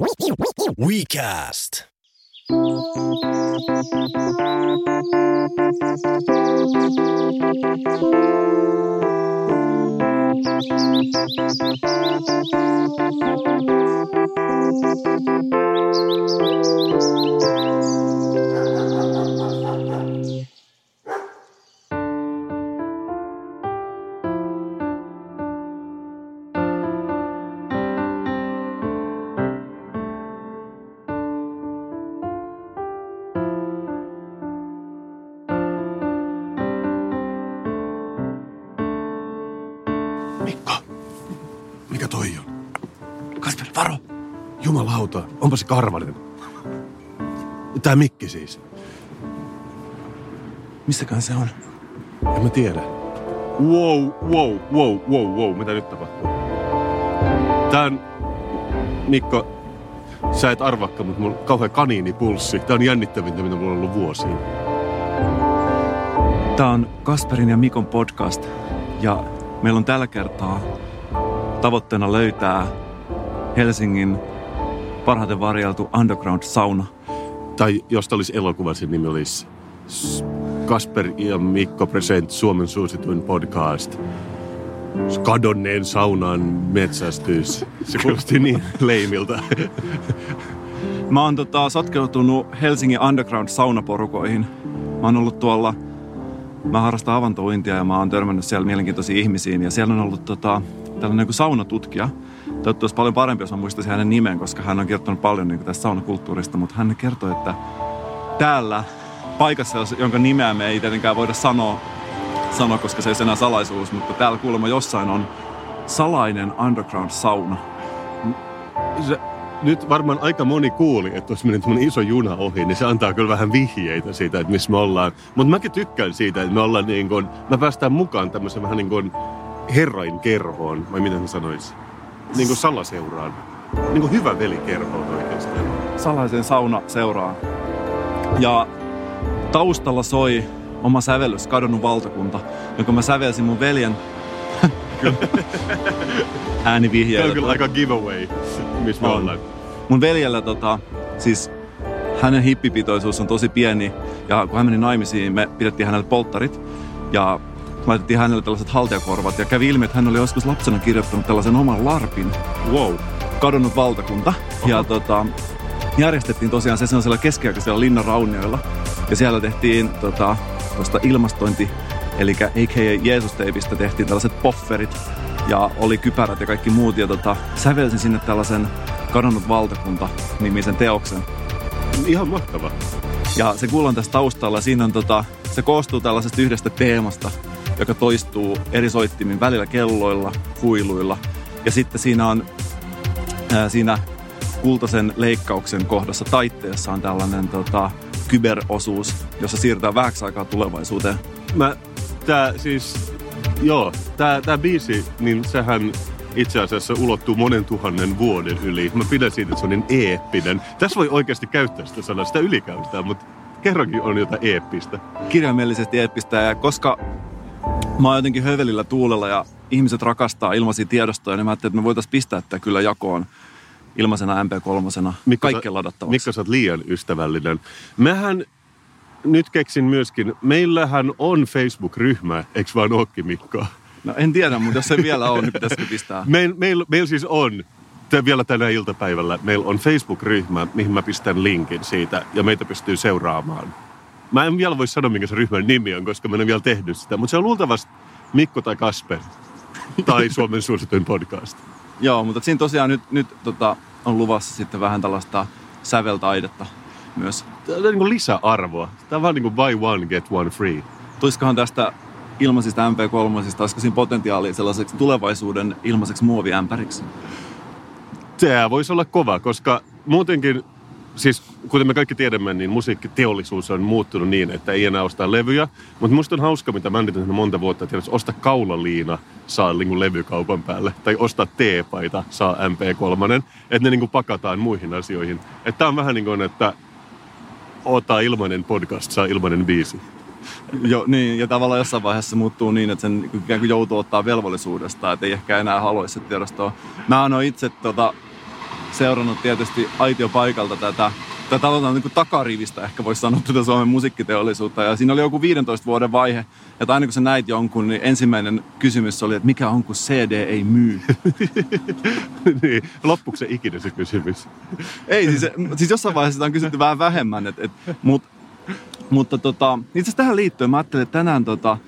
WeCast. Jumalauta, onpa se karvanen. Tää Mikki siis. Missäkään se on? En mä tiedä. Wow, wow, wow, wow, wow, mitä nyt tapahtuu? Tää on... Mikko, sä et arvakka, mutta mulla on kauhean kaniinipulssi. Tää on jännittävintä, mitä mulla on ollut vuosiin. Tämä on Kasperin ja Mikon podcast ja meillä on tällä kertaa tavoitteena löytää Helsingin parhaiten varjeltu underground-sauna. Tai jos tää olisi elokuva, sen nimi olisi Kasper ja Mikko Present, Suomen suosituin podcast. Kadonneen saunan metsästys. Se kuulosti niin leimiltä. Mä oon tota, sotkeutunut Helsingin underground-saunaporukoihin. Mä oon ollut tuolla, mä harrastan avantouintia ja mä oon törmännyt siellä mielenkiintoisiin ihmisiin. Ja siellä on ollut tota, tällainen joku saunatutkija. Toivottavasti olisi paljon parempi, jos mä muistaisin hänen nimen, koska hän on kertonut paljon niin tästä saunakulttuurista. Mutta hän kertoi, että täällä paikassa, jonka nimeä me ei tietenkään voida sanoa, sanoa, koska se ei ole enää salaisuus, mutta täällä kuulemma jossain on salainen underground-sauna. se, nyt varmaan aika moni kuuli, että olisi mennyt iso juna ohi, niin se antaa kyllä vähän vihjeitä siitä, että missä me ollaan. Mutta mäkin tykkään siitä, että me ollaan niin kuin, me päästään mukaan tämmöisen vähän niin kuin herrain kerhoon, vai miten mä sanoisin, niin kuin salaseuraan. Niin kuin hyvä veli kerhoon oikeasti. salaisen sauna seuraa. Ja taustalla soi oma sävellys, Kadonnut valtakunta, jonka mä sävelsin mun veljen Tämä on kyllä aika giveaway, missä me On. ollaan. Mun veljellä tota, siis hänen hippipitoisuus on tosi pieni ja kun hän meni naimisiin, me pidettiin hänelle polttarit ja laitettiin hänelle tällaiset haltijakorvat ja kävi ilmi, että hän oli joskus lapsena kirjoittanut tällaisen oman larpin Wow. kadonnut valtakunta. Ja tota, järjestettiin tosiaan se sellaisella keskiaikaisella linnan raunioilla. Ja siellä tehtiin tota, ilmastointi, eli a.k.a. Jeesus-teipistä tehtiin tällaiset pofferit. Ja oli kypärät ja kaikki muut. Ja tota, sävelsin sinne tällaisen kadonnut valtakunta-nimisen teoksen. Ihan mahtava. Ja se kuuluu tässä taustalla. Siinä on tota, se koostuu tällaisesta yhdestä teemasta, joka toistuu eri soittimin välillä kelloilla, huiluilla. Ja sitten siinä on ää, siinä kultaisen leikkauksen kohdassa taitteessa on tällainen tota, kyberosuus, jossa siirrytään vähäksi aikaa tulevaisuuteen. Mä, tää siis, joo, tää, tää biisi, niin sehän itse asiassa ulottuu monen tuhannen vuoden yli. Mä pidän siitä, että se on niin eeppinen. Tässä voi oikeasti käyttää sitä sanaa, sitä ylikäyttää, mutta kerrankin on jotain eeppistä. Kirjaimellisesti eeppistä ja koska mä oon jotenkin hövelillä tuulella ja ihmiset rakastaa ilmaisia tiedostoja, niin mä ajattelin, että me voitaisiin pistää tämä kyllä jakoon ilmaisena MP3, Mikko, kaikkeen ladattavaksi. Mikko, sä oot liian ystävällinen. Mehän, nyt keksin myöskin, meillähän on Facebook-ryhmä, eikö vaan ookin Mikko? No en tiedä, mutta jos se vielä on, niin pitäisikö pistää? Meillä meil, meil siis on, te, vielä tänä iltapäivällä, meillä on Facebook-ryhmä, mihin mä pistän linkin siitä, ja meitä pystyy seuraamaan. Mä en vielä voi sanoa, mikä se ryhmän nimi on, koska mä en ole vielä tehnyt sitä, mutta se on luultavasti Mikko tai Kasper, tai Suomen suosituin podcast. Joo, mutta siinä tosiaan nyt, nyt tota, on luvassa sitten vähän tällaista säveltaidetta myös. Tämä on niin kuin lisäarvoa. Tämä on vaan niin kuin buy one, get one free. Tuiskohan tästä ilmaisista MP3, olisiko siinä potentiaalia sellaiseksi tulevaisuuden ilmaiseksi muoviämpäriksi? Tämä voisi olla kova, koska muutenkin, siis kuten me kaikki tiedämme, niin musiikkiteollisuus on muuttunut niin, että ei enää ostaa levyjä. Mutta musta on hauska, mitä mä tehnyt monta vuotta, että osta kaulaliina, saa niin levykaupan päälle. Tai ostaa teepaita, saa MP3. Että ne niin kuin pakataan muihin asioihin. Että tää on vähän niin kuin, että ota ilmainen podcast, saa ilmainen biisi. Jo, niin, ja tavallaan jossain vaiheessa se muuttuu niin, että sen ikään kuin joutuu ottaa velvollisuudesta, että ei ehkä enää haluaisi sitä tiedostoa. Mä annoin itse tota, seurannut tietysti aitiopaikalta tätä, tätä aloitetaan niin kuin takarivistä ehkä voisi sanoa tätä Suomen musiikkiteollisuutta. Ja siinä oli joku 15 vuoden vaihe, että aina kun sä näit jonkun, niin ensimmäinen kysymys oli, että mikä on, kun CD ei myy. niin, loppuuko se ikinä se kysymys? ei, siis, siis jossain vaiheessa sitä on kysytty vähän vähemmän, et, et, mut, mutta tota, itse asiassa tähän liittyen mä ajattelin, että tänään tota,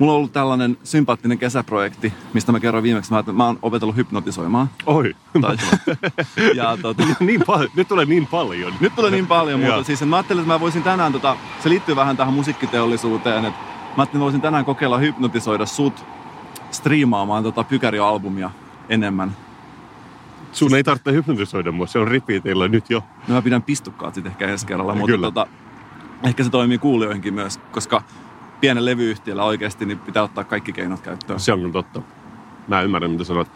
Mulla on ollut tällainen sympaattinen kesäprojekti, mistä mä kerroin viimeksi, että mä oon opetellut hypnotisoimaan. Oi. ja, tota, niin pal- nyt tulee niin paljon. Nyt tulee niin paljon, mutta siis mä ajattelin, että mä voisin tänään, tota, se liittyy vähän tähän musiikkiteollisuuteen, että mä ajattelin, että voisin tänään kokeilla hypnotisoida sut striimaamaan tota Pykäri-albumia enemmän. Sun ei tarvitse hypnotisoida mua, se on repeatilla nyt jo. No mä pidän pistukkaat sitten ehkä ensi kerralla, mutta tota, ehkä se toimii kuulijoihinkin myös, koska pienen levyyhtiöllä oikeasti niin pitää ottaa kaikki keinot käyttöön. Se on kyllä totta. Mä ymmärrän, mitä sanot.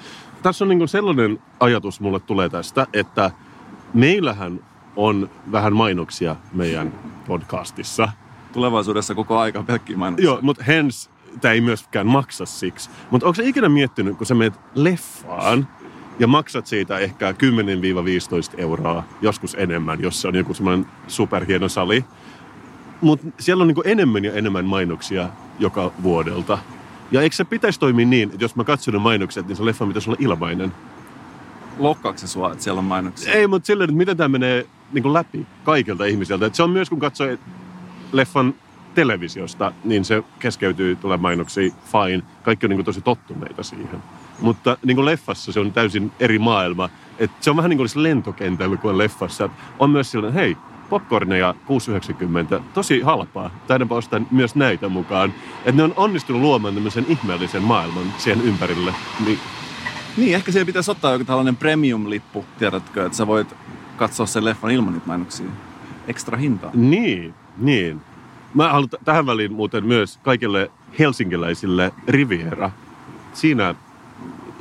Tässä on niin sellainen ajatus mulle tulee tästä, että meillähän on vähän mainoksia meidän podcastissa. Tulevaisuudessa koko aika pelkkiä mainoksia. Joo, mutta hens tämä ei myöskään maksa siksi. Mutta onko se ikinä miettinyt, kun sä menet leffaan ja maksat siitä ehkä 10-15 euroa, joskus enemmän, jos se on joku semmoinen superhieno sali, mutta siellä on niin enemmän ja enemmän mainoksia joka vuodelta. Ja eikö se pitäisi toimia niin, että jos mä katson ne mainokset, niin se leffa pitäisi olla ilmainen? Lokkaako se sua, että siellä on mainoksia? Ei, mutta silleen, että miten tämä menee niin läpi kaikilta ihmisiltä. Et se on myös, kun katsoo leffan televisiosta, niin se keskeytyy tulee mainoksia, fine. Kaikki on niin tosi tottuneita siihen. Mutta niin leffassa se on täysin eri maailma. Et se on vähän niin kuin olisi lentokentällä kuin leffassa. On myös sellainen, hei, popcorneja 6,90, tosi halpaa. Taidanpa ostaa myös näitä mukaan. Että ne on onnistunut luomaan tämmöisen ihmeellisen maailman siihen ympärille. Niin, niin ehkä siihen pitäisi ottaa joku tällainen premium-lippu, tiedätkö, että sä voit katsoa sen leffan ilman niitä mainoksia. Ekstra hintaa. Niin, niin. Mä haluan tähän väliin muuten myös kaikille helsinkiläisille Riviera. Siinä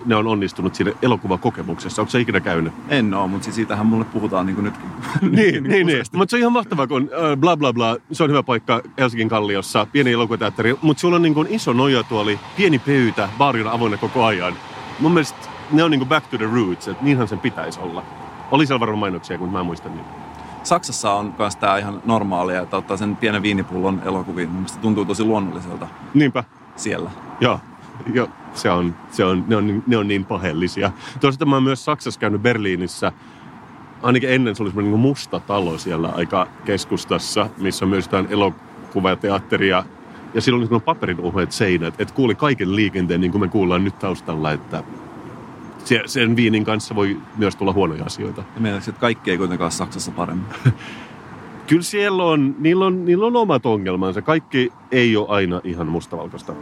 ne on onnistunut siinä elokuvakokemuksessa. Onko se ikinä käynyt? En ole, mutta siis siitähän mulle puhutaan niin kuin nytkin. niin, niin, niin. Mutta se on ihan mahtavaa, kun äh, bla bla bla, se on hyvä paikka Helsingin Kalliossa, pieni elokuvateatteri, mutta sulla on niin kuin iso nojatuoli, pieni pöytä, baari on avoinna koko ajan. Mun mielestä ne on niin kuin back to the roots, että niinhän sen pitäisi olla. Oli siellä varmaan mainoksia, kun mä muistan niin. Saksassa on myös tämä ihan normaalia, että ottaa sen pienen viinipullon elokuviin. Mielestäni tuntuu tosi luonnolliselta. Niinpä. Siellä. Joo. Joo, se on, se on, ne, on, ne on niin pahellisia. Toisaalta mä oon myös Saksassa käynyt Berliinissä. Ainakin ennen se oli semmoinen niin musta talo siellä aika keskustassa, missä on myös jotain elokuvateatteria. Ja silloin oli paperin uheet seinät, että kuuli kaiken liikenteen, niin kuin me kuullaan nyt taustalla, että sen viinin kanssa voi myös tulla huonoja asioita. Ja mielestäni, että kaikki ei kuitenkaan Saksassa paremmin. Kyllä siellä on, niillä on, niillä on omat ongelmansa. Kaikki ei ole aina ihan mustavalkoista.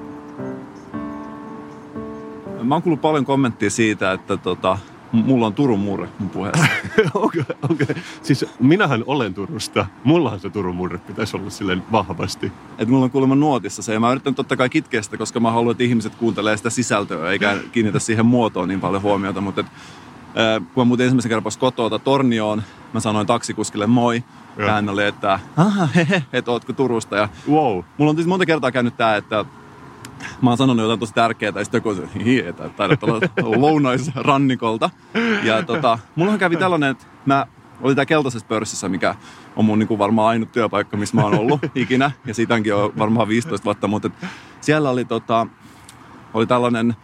Mä oon kuullut paljon kommenttia siitä, että tota, mulla on Turun murre mun puheessa. Okei, okay, okay. Siis minähän olen Turusta. Mullahan se Turun murre pitäisi olla silleen vahvasti. Et mulla on kuulemma nuotissa se. Ja mä yritän totta kai kitkeä sitä, koska mä haluan, että ihmiset kuuntelee sitä sisältöä, eikä kiinnitä siihen muotoon niin paljon huomiota. Mutta et, äh, kun mä muuten ensimmäisen kerran kotoa Tornioon, mä sanoin taksikuskille moi. Ja hän oli, että aha, hehe, että ootko Turusta. Ja wow. Mulla on siis monta kertaa käynyt tää, että mä oon sanonut jotain tosi tärkeää, ja sitten joku se, että taidat olla lounaisrannikolta. Ja tota, mullahan kävi tällainen, että mä olin tää keltaisessa pörssissä, mikä on mun niin kuin varmaan ainut työpaikka, missä mä oon ollut ikinä. Ja siitäkin on varmaan 15 vuotta, mutta siellä oli, tota, oli tällainen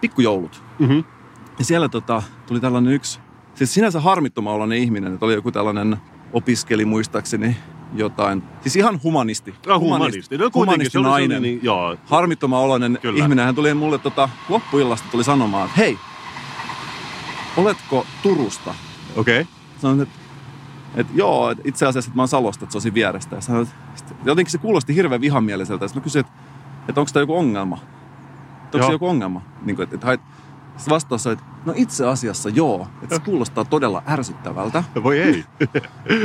pikkujoulut. Mm-hmm. Ja siellä tota, tuli tällainen yksi, siis sinänsä harmittoman ihminen, että oli joku tällainen opiskeli muistaakseni jotain. Siis ihan humanisti. No, humanisti. No, humanisti nainen. Niin, joo. Harmittoma oloinen Kyllä. ihminen. Hän tuli mulle tota, loppuillasta tuli sanomaan, että hei, oletko Turusta? Okei. Okay. Sanoin, että et joo, et itse asiassa että mä oon Salosta, että se on vierestä. Ja sanoin, että jotenkin se kuulosti hirveän vihamieliseltä. Ja mä kysyin, että, että onko tämä joku ongelma? Että onko se joku ongelma? Niin kuin, että, hait, sitten vastaus oli, että no itse asiassa joo. Että se kuulostaa todella ärsyttävältä. Voi ei.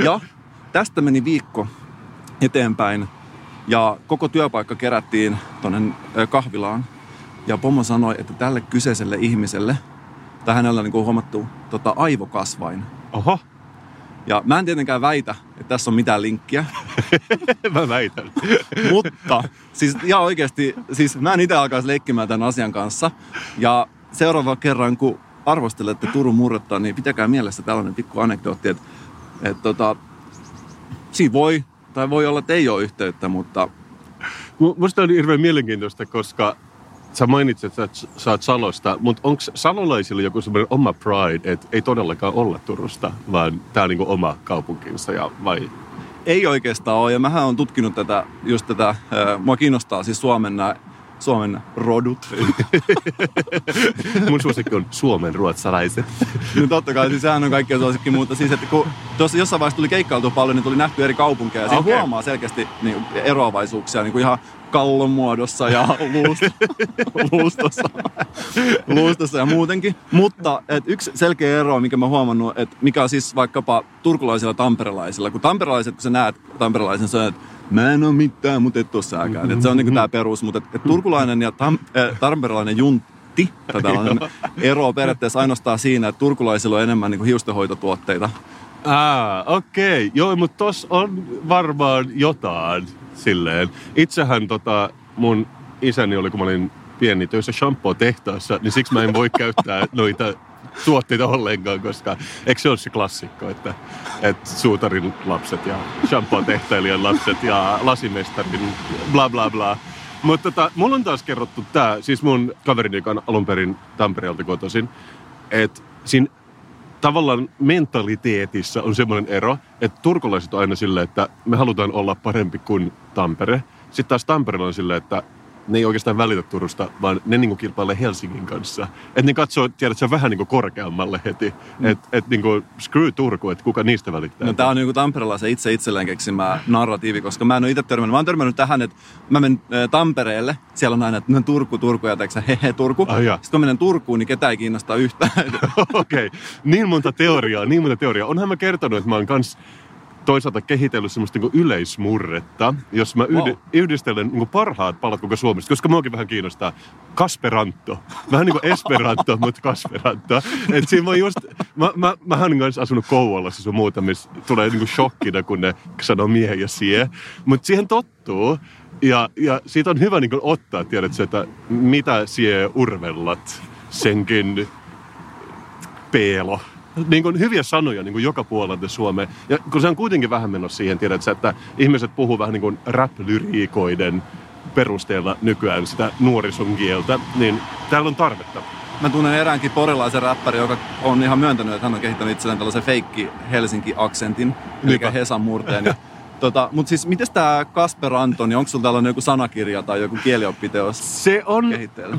ja Tästä meni viikko eteenpäin ja koko työpaikka kerättiin tuonne kahvilaan. Ja Pomo sanoi, että tälle kyseiselle ihmiselle, tai hänellä on niin huomattu tota, aivokasvain. Oho. Ja mä en tietenkään väitä, että tässä on mitään linkkiä. mä väitän. Mutta siis ihan oikeasti, siis mä en itse alkaisi leikkimään tämän asian kanssa. Ja seuraava kerran, kun arvostelette Turun murretta, niin pitäkää mielessä tällainen pikku anekdootti, että, että tota, siinä voi, tai voi olla, että ei ole yhteyttä, mutta Mu- Musta on hirveän mielenkiintoista, koska sä mainitsit, että sä oot Salosta, mutta onko salolaisilla joku semmoinen oma pride, että ei todellakaan olla Turusta, vaan tää on niinku oma kaupunkinsa ja vai? ei oikeastaan ole. Ja mähän on tutkinut tätä, just tätä, mua kiinnostaa siis Suomen, nää, Suomen rodut. Mun suosikki on Suomen ruotsalaiset. no totta kai, siis sehän on kaikkien suosikki, mutta siis, että kun tuossa jossain vaiheessa tuli keikkailtua paljon, niin tuli nähty eri kaupunkeja. Ja siinä Okei. huomaa selkeästi niin, eroavaisuuksia niin kuin ihan kallon muodossa ja luust, luustossa, luustossa ja muutenkin. Mutta et yksi selkeä ero, mikä mä huomannut, että mikä on siis vaikkapa turkulaisilla tamperelaisilla. Kun tamperelaiset, kun sä näet tamperelaisen, sä että mä en oo mitään, mutta et oo sääkään. Et se on niinku tää perus, mutta et, et turkulainen ja tam, äh, tamperelainen juntti, tai tällainen ero on periaatteessa ainoastaan siinä, että turkulaisilla on enemmän niinku hiustenhoitotuotteita. Ah, okei. Okay. Joo, mutta tos on varmaan jotain silleen. Itsehän tota, mun isäni oli, kun mä olin pieni töissä shampoo-tehtaassa, niin siksi mä en voi käyttää noita tuotteita ollenkaan, koska eikö se ole se klassikko, että, että suutarin lapset ja shampoo-tehtailijan lapset ja lasimestarin bla bla bla. Mutta tota, mulla on taas kerrottu tää, siis mun kaverini, joka on alun perin Tampereelta kotoisin, että siinä tavallaan mentaliteetissa on semmoinen ero, että turkulaiset on aina silleen, että me halutaan olla parempi kuin Tampere. Sitten taas Tampereella on silleen, että ne ei oikeastaan välitä Turusta, vaan ne niinku kilpailee Helsingin kanssa. Että ne katsoo, tiedät sä, vähän niinku korkeammalle heti. Mm. Että et niinku screw Turku, että kuka niistä välittää. No, tämä on niinku tamperelaisen itse itselleen keksimä narratiivi, koska mä en ole itse törmännyt. Mä oon törmännyt tähän, että mä menen Tampereelle, siellä on aina, että Turku, Turku ja teeksä, hehe, Turku. Ai jaa. Sitten kun menen Turkuun, niin ketään ei kiinnosta yhtään. Okei, okay. niin monta teoriaa, niin monta teoriaa. Onhan mä kertonut, että mä oon kans toisaalta kehitellyt semmoista niin yleismurretta, jos mä yhdi, Wow. yhdistelen niin parhaat palat koko Suomesta, koska muakin vähän kiinnostaa Kasperanto. Vähän niin kuin Esperanto, mutta Kasperanto. Et siinä mä just, mä, mä, mähän olen kanssa asunut Kouvolassa sun muuta, missä tulee niin shokkina, kun ne sanoo miehen ja sie. Mutta siihen tottuu. Ja, ja siitä on hyvä niin ottaa, tiedätkö, että mitä sie urvellat senkin peelo. Niin kuin hyviä sanoja niin kuin joka puolelta Suomea. Ja kun se on kuitenkin vähän menossa siihen, tiedätkö, että ihmiset puhuu vähän niin kuin rap-lyriikoiden perusteella nykyään sitä nuorison kieltä, niin täällä on tarvetta. Mä tunnen eräänkin porilaisen räppäri, joka on ihan myöntänyt, että hän on kehittänyt itselleen tällaisen feikki Helsinki-aksentin, eli. Hesan murteen. Ja, tota, Mutta siis, miten tämä Kasper Antoni, onko sulla tällainen joku sanakirja tai joku kielioppiteos? Se on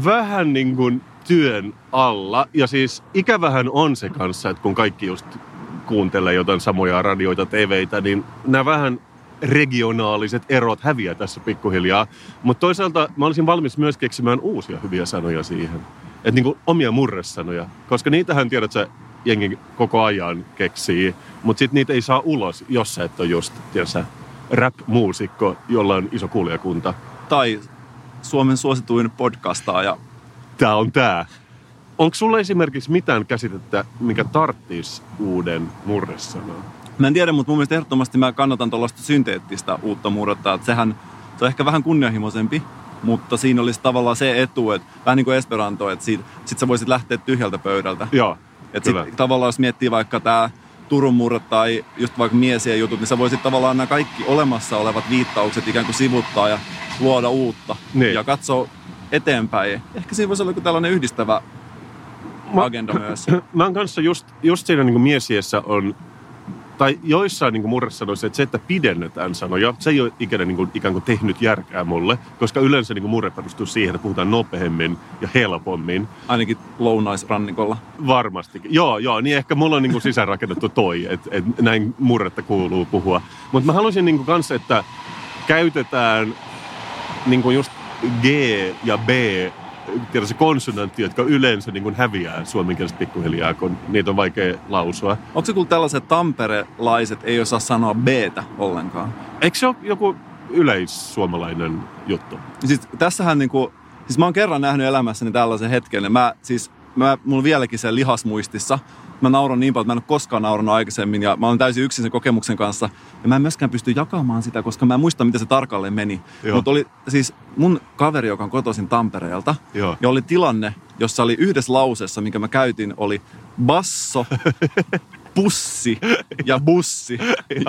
vähän niin kuin työn alla. Ja siis ikävähän on se kanssa, että kun kaikki just kuuntelee jotain samoja radioita, TVitä, niin nämä vähän regionaaliset erot häviää tässä pikkuhiljaa. Mutta toisaalta mä olisin valmis myös keksimään uusia hyviä sanoja siihen. Että niinku omia murresanoja. Koska niitähän tiedät sä, jengi koko ajan keksii. Mutta sitten niitä ei saa ulos, jos sä et ole just, tiedät sä, rap-muusikko, jolla on iso kuulijakunta. Tai Suomen suosituin podcastaaja. Tää on tää. Onko sulla esimerkiksi mitään käsitettä, mikä tarttis uuden murresanan? Mä en tiedä, mutta mun mielestä ehdottomasti mä kannatan tuollaista synteettistä uutta murretta. Että sehän se on ehkä vähän kunnianhimoisempi, mutta siinä olisi tavallaan se etu, että vähän niin kuin Esperanto, että siitä, sit sä voisit lähteä tyhjältä pöydältä. Joo, Et kyllä. sit, tavallaan jos miettii vaikka tämä Turun murre tai just vaikka miesien jutut, niin sä voisit tavallaan nämä kaikki olemassa olevat viittaukset ikään kuin sivuttaa ja luoda uutta. Niin. Ja katsoa eteenpäin. Ehkä siinä voisi olla joku tällainen yhdistävä Mä- agenda myös. Mä oon kanssa just, just siinä niin miesiessä on, tai joissain niin murresanoissa, että se, että pidennetään sanoja, se ei ole ikinä niin kuin, ikään kuin tehnyt järkää mulle, koska yleensä niin murre perustuu siihen, että puhutaan nopeammin ja helpommin. Ainakin lounaisrannikolla. Varmastikin. Joo, joo, niin ehkä mulla on niin kuin sisäänrakennettu toi, että, että näin murretta kuuluu puhua. Mutta mä haluaisin niin kuin kanssa, että käytetään niin kuin just G ja B, tiedä se konsonantti, jotka yleensä niin kuin häviää suomenkielistä pikkuhiljaa, kun niitä on vaikea lausua. Onko se kuule tällaiset tamperelaiset ei osaa sanoa b ollenkaan? Eikö se ole joku yleissuomalainen juttu? Siis tässähän niinku, siis mä oon kerran nähnyt elämässäni tällaisen hetken, ja mä siis, mä, mulla vieläkin se lihasmuistissa. Mä nauran niin paljon, että mä en ole koskaan naurannut aikaisemmin, ja mä olen täysin yksin sen kokemuksen kanssa. Ja mä en myöskään pysty jakamaan sitä, koska mä en muista, miten se tarkalleen meni. Mutta oli siis mun kaveri, joka on kotoisin Tampereelta, Joo. ja oli tilanne, jossa oli yhdessä lauseessa, mikä mä käytin, oli basso, pussi ja bussi.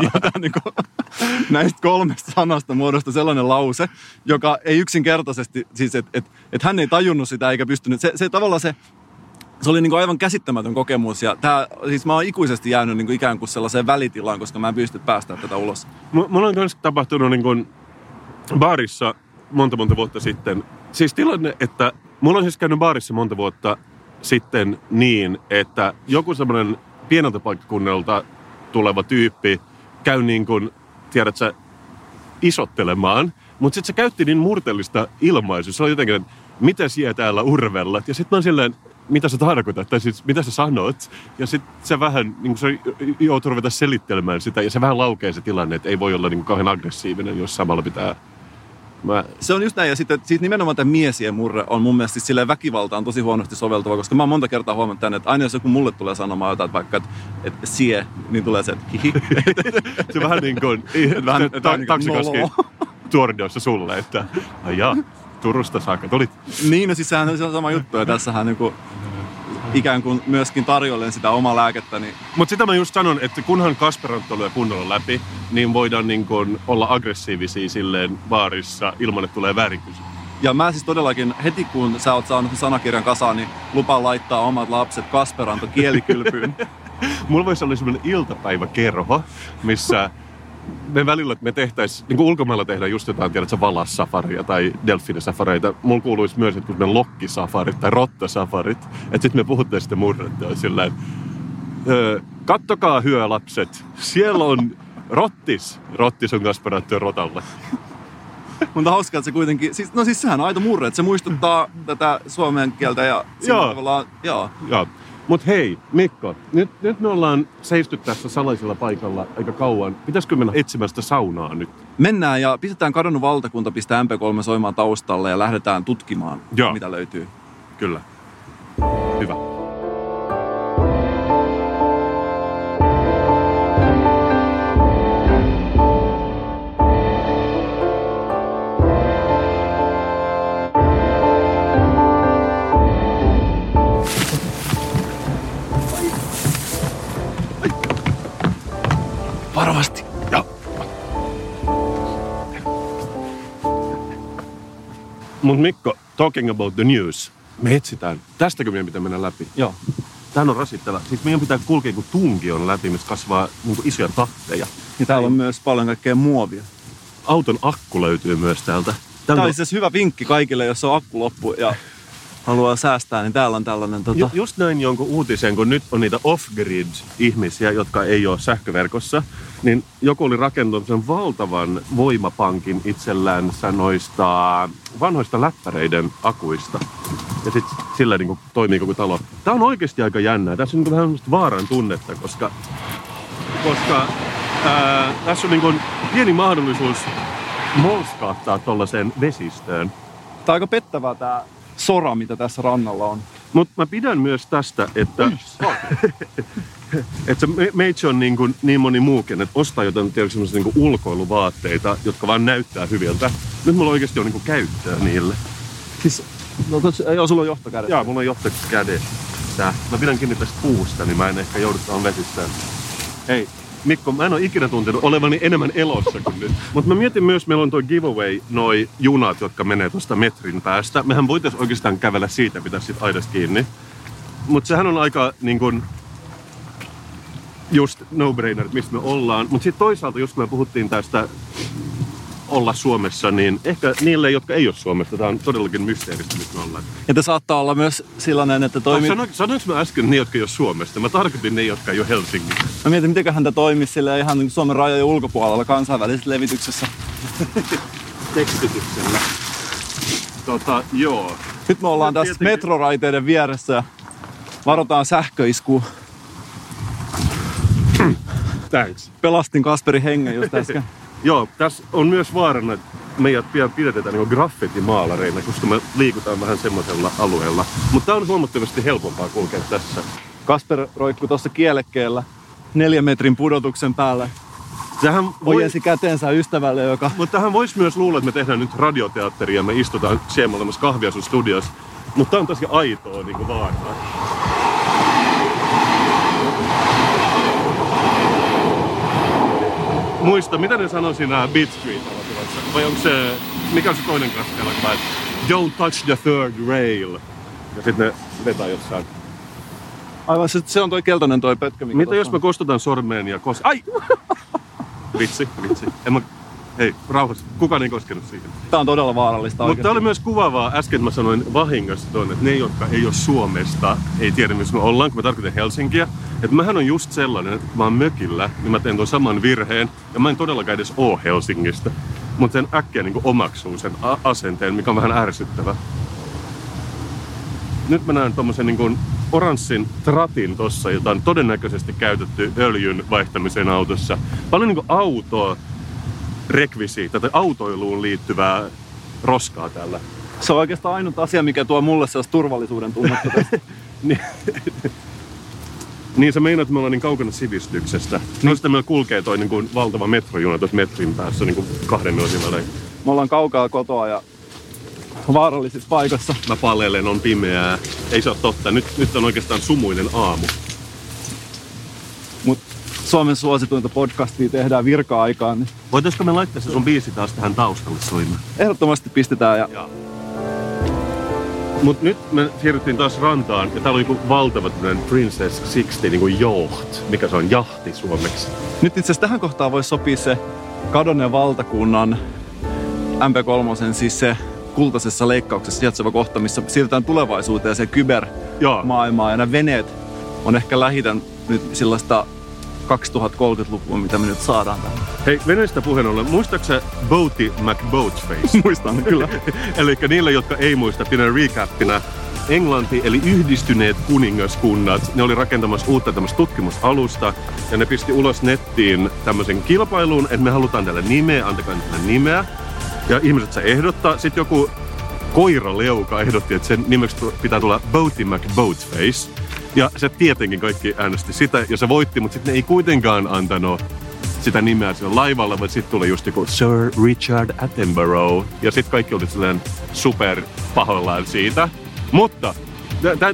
Ja niin kuin, näistä kolmesta sanasta muodostui sellainen lause, joka ei yksinkertaisesti, siis että et, et hän ei tajunnut sitä eikä pystynyt, se, se tavallaan se, se oli niin kuin aivan käsittämätön kokemus ja tää, siis mä oon ikuisesti jäänyt niin kuin ikään kuin sellaiseen välitilaan, koska mä en pysty päästä tätä ulos. M- mulla on myös tapahtunut niin kuin baarissa monta monta vuotta sitten. Siis tilanne, että mulla on siis käynyt baarissa monta vuotta sitten niin, että joku semmoinen pieneltä paikkakunnalta tuleva tyyppi käy niin kuin, tiedät sä, isottelemaan, mutta sitten se käytti niin murteellista ilmaisua. Se oli jotenkin, että mitä siellä täällä urvellat? Ja sitten mä oon silleen, mitä sä tarkoitat, tai siis mitä sä sanot. Ja sitten se vähän, niin se joutuu ruveta selittelemään sitä, ja se vähän laukee se tilanne, että ei voi olla niin kuin kauhean aggressiivinen, jos samalla pitää Mä... Se on just näin, ja sitten siis nimenomaan tämä miesien murre on mun mielestä siis silleen väkivaltaan tosi huonosti soveltuva, koska mä oon monta kertaa huomannut tänne, että aina jos joku mulle tulee sanomaan jotain, että vaikka, että, että sie, niin tulee se, että hihi. se vähän niin kuin vähän, ta- niin taksikaski tuordossa sulle, että ajaa, Turusta saakka tulit. Niin, no siis sehän on sama juttu, ja tässähän niin kuin, ikään kuin myöskin tarjolleen sitä omaa lääkettä. Niin... Mutta sitä mä just sanon, että kunhan Kasperantto lyö kunnolla läpi, niin voidaan niin kun olla aggressiivisia silleen baarissa ilman, että tulee väärinkysymys. Ja mä siis todellakin heti kun sä oot saanut sanakirjan kasaan, niin lupaan laittaa omat lapset Kasperanto kielikylpyyn. Mulla voisi olla semmoinen iltapäiväkerho, missä me välillä, että me tehtäisiin, niin kuin ulkomailla tehdään just jotain, tiedätkö, valassafaria tai delfinisafareita. Mulla kuuluisi myös, että me lokkisafarit tai rottasafarit, että sitten me puhuttaisiin sitten murrettua sillä öö, kattokaa hyö lapset, siellä on rottis. Rottis on kasperattu rotalla. Mutta hauskaa, että se kuitenkin, siis, no siis sehän on aito murre, että se muistuttaa tätä suomen kieltä ja joo. tavallaan, joo. joo. Mutta hei, Mikko, nyt, nyt me ollaan seisty tässä salaisella paikalla aika kauan. Pitäisikö mennä etsimään sitä saunaa nyt? Mennään ja pistetään kadonnut valtakunta, pistää MP3 soimaan taustalle ja lähdetään tutkimaan, Joo. mitä löytyy. Kyllä. Hyvä. Mutta Mikko, talking about the news. Me etsitään. Tästäkö meidän pitää mennä läpi? Joo. Tämä on rasittava. Siis meidän pitää kulkea kuin tunkion läpi, missä kasvaa niin isoja tatteja. Ja täällä on myös paljon kaikkea muovia. Auton akku löytyy myös täältä. Tämä on siis hyvä vinkki kaikille, jos on akku loppu ja haluaa säästää, niin täällä on tällainen... Tota... Ju, just näin jonkun uutisen, kun nyt on niitä off-grid-ihmisiä, jotka ei ole sähköverkossa, niin joku oli rakentanut sen valtavan voimapankin itsellänsä noista vanhoista läppäreiden akuista. Ja sitten sillä niin kuin toimii koko talo. Tämä on oikeasti aika jännää. Tässä on niin vähän vaaran tunnetta, koska, koska ää, tässä on niin kuin pieni mahdollisuus molskahtaa tuollaiseen vesistöön. Tämä on aika pettävää tämä sora, mitä tässä rannalla on. Mutta mä pidän myös tästä, että, että meitsi on niin, kuin, niin moni muukin, että ostaa jotain semmoisia niin ulkoiluvaatteita, jotka vaan näyttää hyviltä. Nyt mulla oikeasti on niin kuin käyttöä niille. Siis, no tos, joo, sulla on johtokädet. Joo, mulla on johtokädet. Mä pidän kiinni tästä puusta, niin mä en ehkä joudu tuohon vesistään. Hei, Mikko, mä en ole ikinä tuntenut olevani enemmän elossa kuin nyt. Mutta mä mietin myös, meillä on tuo giveaway, noi junat, jotka menee tuosta metrin päästä. Mehän voitaisiin oikeastaan kävellä siitä, pitää sitten aidasta kiinni. Mutta sehän on aika niin kun, just no-brainer, mistä me ollaan. Mutta sitten toisaalta, just me puhuttiin tästä olla Suomessa, niin ehkä niille, jotka ei ole Suomesta, tämä on todellakin mysteeristä, missä me ollaan. Ja te saattaa olla myös sellainen, että toimii... Sano, sanoinko mä äsken ne, jotka ei ole Suomesta? Mä tarkoitin ne, jotka ei ole Helsingissä. Mä mietin, miten tämä toimisi sille ihan Suomen rajojen ulkopuolella kansainvälisessä levityksessä. Tekstityksellä. Tota, joo. Nyt me ollaan no, tässä tietenkin... metroraiteiden vieressä ja varotaan sähköisku. Thanks. Pelastin Kasperin hengen just äsken. Joo, tässä on myös vaarana, että meidät pian pidetään niin graffitimaalareina, koska me liikutaan vähän semmoisella alueella. Mutta on huomattavasti helpompaa kulkea tässä. Kasper roikkuu tuossa kielekkeellä neljän metrin pudotuksen päällä. Tähän voi... Ojensi käteensä ystävälle, joka... Mutta tähän voisi myös luulla, että me tehdään nyt radioteatteria ja me istutaan siellä olemassa kahviasun studiossa. Mutta tää on tosi aitoa niinku vaan. Muista, mitä ne sanoi siinä Beat street? Vai onko se, mikä on se toinen että Don't touch the third rail. Ja sitten ne vetää jossain. Aivan, se, se on toi keltainen toi pötkö, mikä Mitä jos on. mä kostutan sormeen ja kos... Ai! vitsi, vitsi. En mä... Hei, rauhassa. Kukaan ei koskenut siihen. Tää on todella vaarallista Mutta oikeesti. oli myös kuvaavaa, äsken mä sanoin vahingossa tuonne, että ne, jotka ei ole Suomesta, ei tiedä, missä me ollaan, kun mä tarkoitan Helsinkiä. Että mähän on just sellainen, että mä oon mökillä, niin mä teen tuon saman virheen, ja mä en todellakaan edes oo Helsingistä. Mutta sen äkkiä niin omaksuu sen a- asenteen, mikä on vähän ärsyttävä. Nyt mä näen tommosen niin oranssin tratin tossa, jota on todennäköisesti käytetty öljyn vaihtamiseen autossa. Paljon niin autoa rekvisiitä tai autoiluun liittyvää roskaa täällä. Se on oikeastaan ainut asia, mikä tuo mulle sellaista turvallisuuden tunnetta tästä. Niin, niin sä meinaat, että me ollaan niin kaukana sivistyksestä. Niin. Sitten meillä kulkee toi niin kuin valtava metrojuna tuossa metrin päässä niin kuin kahden minuutin välein. Me ollaan kaukaa kotoa ja vaarallisissa paikoissa. Mä palelen, on pimeää. Ei se ole totta. Nyt, nyt on oikeastaan sumuinen aamu. Mutta Suomen suosituinta podcastia tehdään virka-aikaan, niin Voitaisko me laittaa se sun biisi taas tähän taustalle soimaan? ehdottomasti pistetään. Ja Joo. Mut nyt me siirryttiin taas rantaan ja täällä oli joku valtava tämmönen Princess 60 niinku yacht. Mikä se on? Jahti suomeksi. nyt itse asiassa tähän kohtaan voisi sopia se kadonneen valtakunnan MP3, siis se kultaisessa leikkauksessa sijaitseva kohta, missä siirrytään tulevaisuuteen ja se kybermaailmaan. Ja nämä veneet on ehkä lähitän nyt sellaista 2030-lukua, mitä me nyt saadaan tähän. Hei, veneestä puheen ollen, muistaaksä Boaty McBoatface? Muistan kyllä. Eli niille, jotka ei muista, pidän recapina. Englanti, eli yhdistyneet kuningaskunnat, ne oli rakentamassa uutta tämmöistä tutkimusalusta, ja ne pisti ulos nettiin tämmöisen kilpailun, että me halutaan tällä nimeä, antakaa tällä nimeä. Ja ihmiset se ehdottaa. Sitten joku koiraleuka ehdotti, että sen nimeksi pitää tulla Boaty McBoatface. Ja se tietenkin kaikki äänesti sitä, ja se voitti, mutta sitten ei kuitenkaan antanut sitä nimeä sillä laivalla, vaan sitten tuli just joku Sir Richard Attenborough. Ja sitten kaikki oli sellainen super pahoillaan siitä. Mutta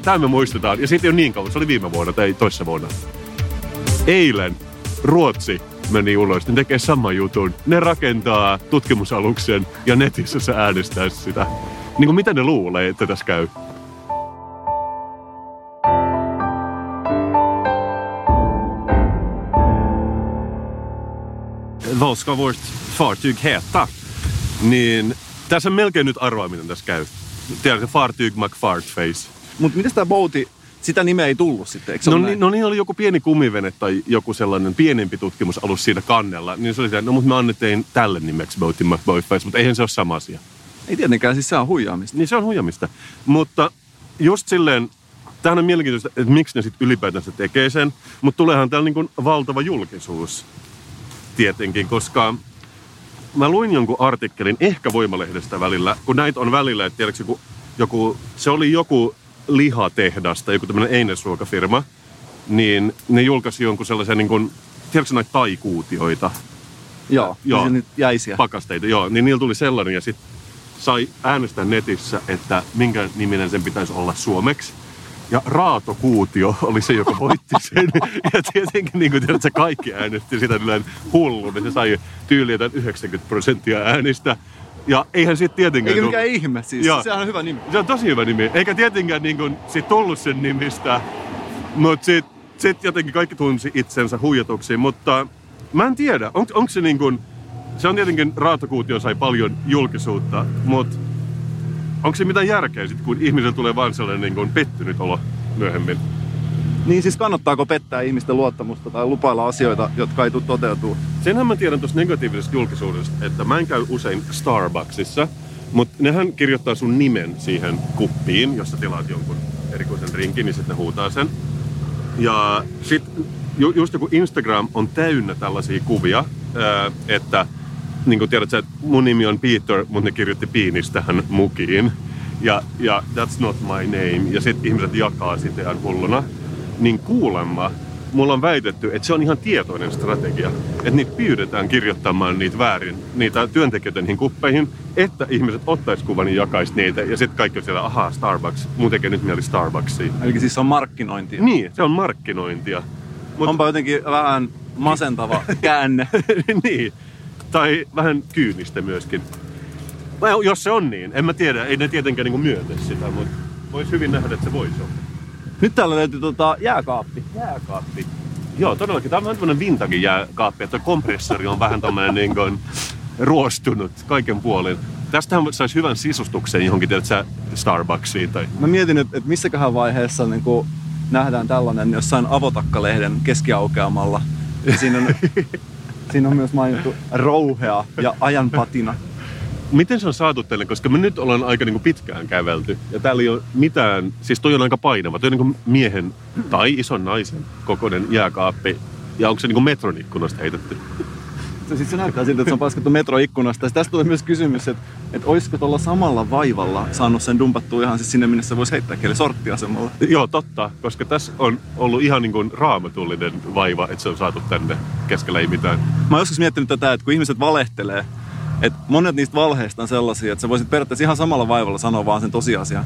tämä me muistetaan. Ja siitä ei ole niin kauan, se oli viime vuonna tai toissa vuonna. Eilen Ruotsi meni ulos, ne tekee sama jutun. Ne rakentaa tutkimusaluksen ja netissä se äänestää sitä. Niin kuin mitä ne luulee, että tässä käy? Vad ska vårt fartyg heta? Niin tässä melkein nyt arvaaminen tässä käy. Tiedätkö, Fartyg McFartface. Mutta miten tämä bouti, sitä nimeä ei tullut sitten, eikö se No, niin, näin? no niin oli joku pieni kumivene tai joku sellainen pienempi tutkimusalus siinä kannella. Niin se oli se, no mutta me annettiin tälle nimeksi Boaty McBoatface, mutta eihän se ole sama asia. Ei tietenkään, siis se on huijaamista. Niin se on huijamista. Mutta just silleen, tämähän on mielenkiintoista, että miksi ne sitten ylipäätänsä tekee sen. Mutta tuleehan täällä niin valtava julkisuus tietenkin, koska mä luin jonkun artikkelin, ehkä Voimalehdestä välillä, kun näitä on välillä, että tiedätkö, joku, joku, se oli joku lihatehdas tai joku tämmöinen einesruokafirma, niin ne julkaisi jonkun sellaisen, niin kuin, tiedätkö näitä taikuutioita, Joo, Joo. joo. Nyt jäisiä. pakasteita, joo, niin niillä tuli sellainen ja sitten sai äänestää netissä, että minkä niminen sen pitäisi olla suomeksi. Ja Raato Kuutio oli se, joka voitti sen. Ja tietenkin, niin kuin tiedät, se kaikki äänesti sitä tällainen hullu, niin se sai tyyliä jotain 90 prosenttia äänistä. Ja eihän sitten tietenkään... Eikä tullut- mikään ihme siis. Joo. Sehän on hyvä nimi. se on tosi hyvä nimi. Eikä tietenkään niin kuin, sit tullut sen nimistä, mutta sitten sit jotenkin kaikki tunsi itsensä huijatuksi. Mutta mä en tiedä, on, onko se niin kuin, se on tietenkin Raatokuutio sai paljon julkisuutta, mutta onko se mitään järkeä sitten, kun ihmisellä tulee vaan sellainen niin kuin pettynyt olo myöhemmin? Niin siis kannattaako pettää ihmisten luottamusta tai lupailla asioita, jotka ei tule toteutuu? Senhän mä tiedän tuosta negatiivisesta julkisuudesta, että mä en käy usein Starbucksissa, mutta nehän kirjoittaa sun nimen siihen kuppiin, jossa tilaat jonkun erikoisen rinkin, niin sitten huutaa sen. Ja sitten ju, just joku Instagram on täynnä tällaisia kuvia, että niin kuin tiedät sä, että mun nimi on Peter, mutta ne kirjoitti Piinis tähän mukiin. Ja, ja that's not my name. Ja sitten ihmiset jakaa sitä ihan hulluna. Niin kuulemma mulla on väitetty, että se on ihan tietoinen strategia. Että niitä pyydetään kirjoittamaan niitä väärin, niitä työntekijöiden niihin kuppeihin, että ihmiset ottais kuvan ja jakaisi niitä. Ja sitten kaikki on siellä, ahaa, Starbucks, mun tekee nyt mieli Starbucksia. Eli siis se on markkinointia. Niin, se on markkinointia. Mut... Onpa jotenkin vähän masentava käänne. niin. Tai vähän kyynistä myöskin. Well, jos se on niin, en mä tiedä, ei ne tietenkään niin myötä sitä, mutta voisi hyvin nähdä, että se voisi olla. Nyt täällä löytyy tota jääkaappi. Jääkaappi. Joo, todellakin. Tämä on vähän tämmöinen vintage jääkaappi, että kompressori on vähän tämmöinen niin kuin ruostunut kaiken puolin. Tästähän saisi hyvän sisustuksen johonkin, tiedätkö, Starbucksiin tai... Mä mietin, että, että missäköhän vaiheessa niin kuin nähdään tällainen jossain avotakkalehden keskiaukeamalla. Ja siinä on, siinä on myös mainittu rouhea ja ajanpatina. Miten se on saatu teille, koska me nyt ollaan aika niin kuin pitkään kävelty ja täällä ei ole mitään, siis toi on aika painava, toi on niin kuin miehen tai ison naisen kokoinen jääkaappi ja onko se niin kuin metron ikkunasta heitetty? Siis se näyttää siltä, että se on paskattu metroikkunasta. Ja tästä tulee myös kysymys, että, että olisiko tuolla samalla vaivalla saanut sen dumpattua ihan siis sinne, minne se voisi heittää kieli sorttiasemalla. Joo, totta, koska tässä on ollut ihan niin kuin raamatullinen vaiva, että se on saatu tänne keskellä ei mitään. Mä oon joskus miettinyt tätä, että kun ihmiset valehtelee, että monet niistä valheista on sellaisia, että sä voisit periaatteessa ihan samalla vaivalla sanoa vaan sen tosiasian.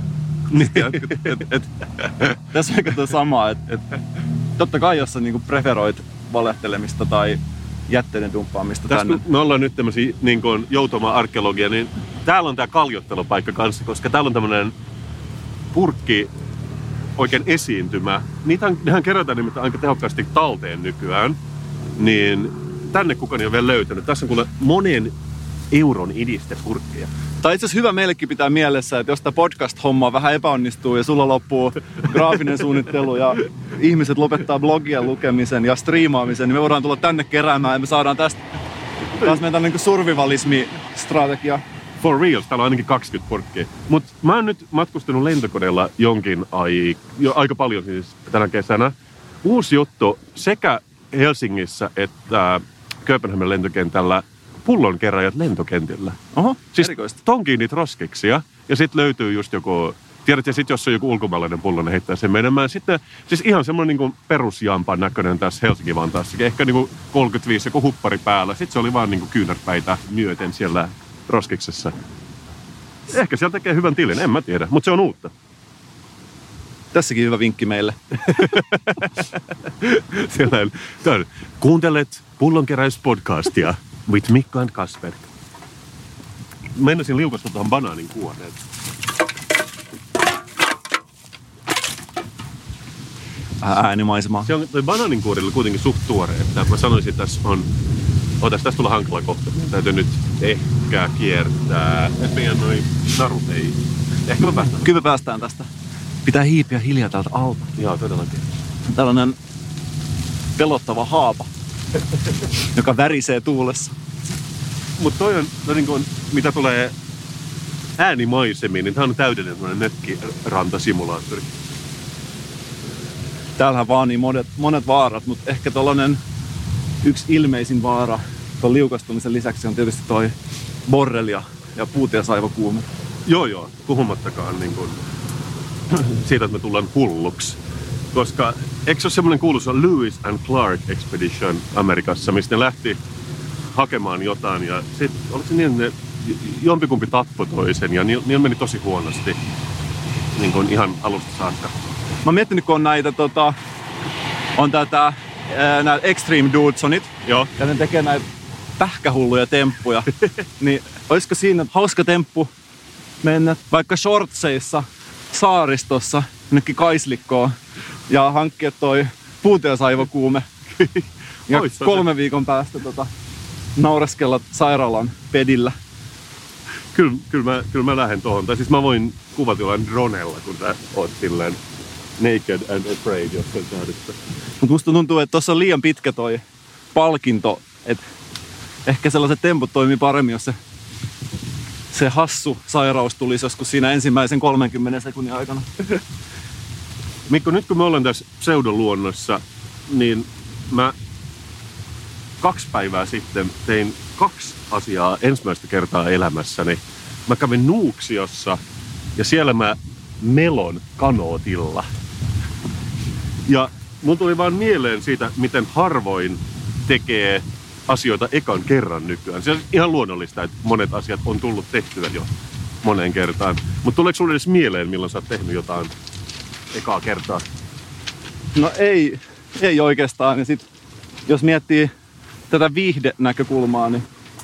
Niin, et, et, et, tässä on aika sama, että et, totta kai jos sä niinku preferoit valehtelemista tai jätteiden dumppaamista Tässä tänne. me ollaan nyt tämmöisiä niin kuin joutoma arkeologia, niin täällä on tämä kaljottelupaikka kanssa, koska täällä on tämmöinen purkki oikein esiintymä. Niitähän, nehän kerätään nimittäin aika tehokkaasti talteen nykyään. Niin tänne kukaan ei ole vielä löytänyt. Tässä on kuule monen euron idistepurkkeja. Tai itse asiassa hyvä meillekin pitää mielessä, että jos tämä podcast-homma vähän epäonnistuu ja sulla loppuu graafinen suunnittelu ja ihmiset lopettaa blogien lukemisen ja striimaamisen, niin me voidaan tulla tänne keräämään ja me saadaan tästä taas meidän niin survivalismi-strategia. For real, täällä on ainakin 20 purkkia. Mutta mä oon nyt matkustanut lentokoneella jonkin ai, jo aika paljon siis tänä kesänä. Uusi juttu sekä Helsingissä että Kööpenhaminan lentokentällä pullonkeräjät lentokentillä. Oho, Siis erikoista. tonkii niitä roskiksia ja sitten löytyy just joku, tiedät, ja sitten jos on joku ulkomaalainen pullo, ne heittää sen menemään. Sitten siis ihan semmoinen niin perusjampan näköinen tässä Helsinki-Vantaassakin. Ehkä niin kuin 35 joku huppari päällä. Sitten se oli vaan niin kuin kyynärpäitä myöten siellä roskiksessa. Ehkä siellä tekee hyvän tilin, en mä tiedä, mutta se on uutta. Tässäkin hyvä vinkki meille. Siellä on, kuuntelet pullonkeräyspodcastia with Mikko and Kasper. Meinasin liukasta tuohon banaanin kuoreen. Äänimaisemaa. Se on, toi banaanin kuori oli kuitenkin suht tuore, että mä sanoisin, että tässä on, otas, tässä tulla hankala kohta. Täytyy nyt ehkä kiertää, että meidän noin narut ei, ehkä me päästään. Kyllä me päästään tästä. Pitää hiipiä hiljaa täältä alta. Joo, todellakin. Tällainen pelottava haapa, joka värisee tuulessa. Mutta toi on, no niin kuin, mitä tulee äänimaisemiin, niin tämä on täydellinen semmoinen nökkirantasimulaattori. Täällähän vaan niin monet, monet vaarat, mutta ehkä tällainen yksi ilmeisin vaara tuon liukastumisen lisäksi on tietysti toi borrel ja, ja puutiasaivokuume. Joo, joo, puhumattakaan niin kuin, siitä, että me tullaan hulluksi. Koska eikö se ole semmoinen kuuluisa Lewis and Clark Expedition Amerikassa, mistä ne lähti hakemaan jotain ja sitten oliko se niin, että ne jompikumpi tappoi toisen ja niillä niil meni tosi huonosti niin kuin ihan alusta saakka. Mä oon miettinyt, kun on näitä, tota, on tätä, ää, nämä Extreme Dudesonit, Joo. ja ne tekee näitä pähkähulluja temppuja, niin olisiko siinä hauska temppu mennä vaikka shortseissa saaristossa jonnekin kaislikkoon ja hankkia toi puutiasaivokuume ja Ois se. kolme viikon päästä tota, naureskella sairaalan pedillä. Kyllä, kyllä, mä, kyllä mä lähden tohon. Tai siis mä voin kuvata jollain dronella, kun sä oot silleen naked and afraid jossain saarissa. Mutta musta tuntuu, että tuossa on liian pitkä toi palkinto. Et ehkä sellaiset temput toimii paremmin, jos se, se hassu sairaus tulisi joskus siinä ensimmäisen 30 sekunnin aikana. Mikko, nyt kun me ollaan tässä pseudoluonnossa, niin mä kaksi päivää sitten tein kaksi asiaa ensimmäistä kertaa elämässäni. Mä kävin Nuuksiossa ja siellä mä melon kanootilla. Ja mun tuli vaan mieleen siitä, miten harvoin tekee asioita ekan kerran nykyään. Se on ihan luonnollista, että monet asiat on tullut tehtyä jo moneen kertaan. Mutta tuleeko sulle edes mieleen, milloin sä oot tehnyt jotain ekaa kertaa? No ei, ei oikeastaan. Ja sit, jos miettii tätä viihde-näkökulmaa, niin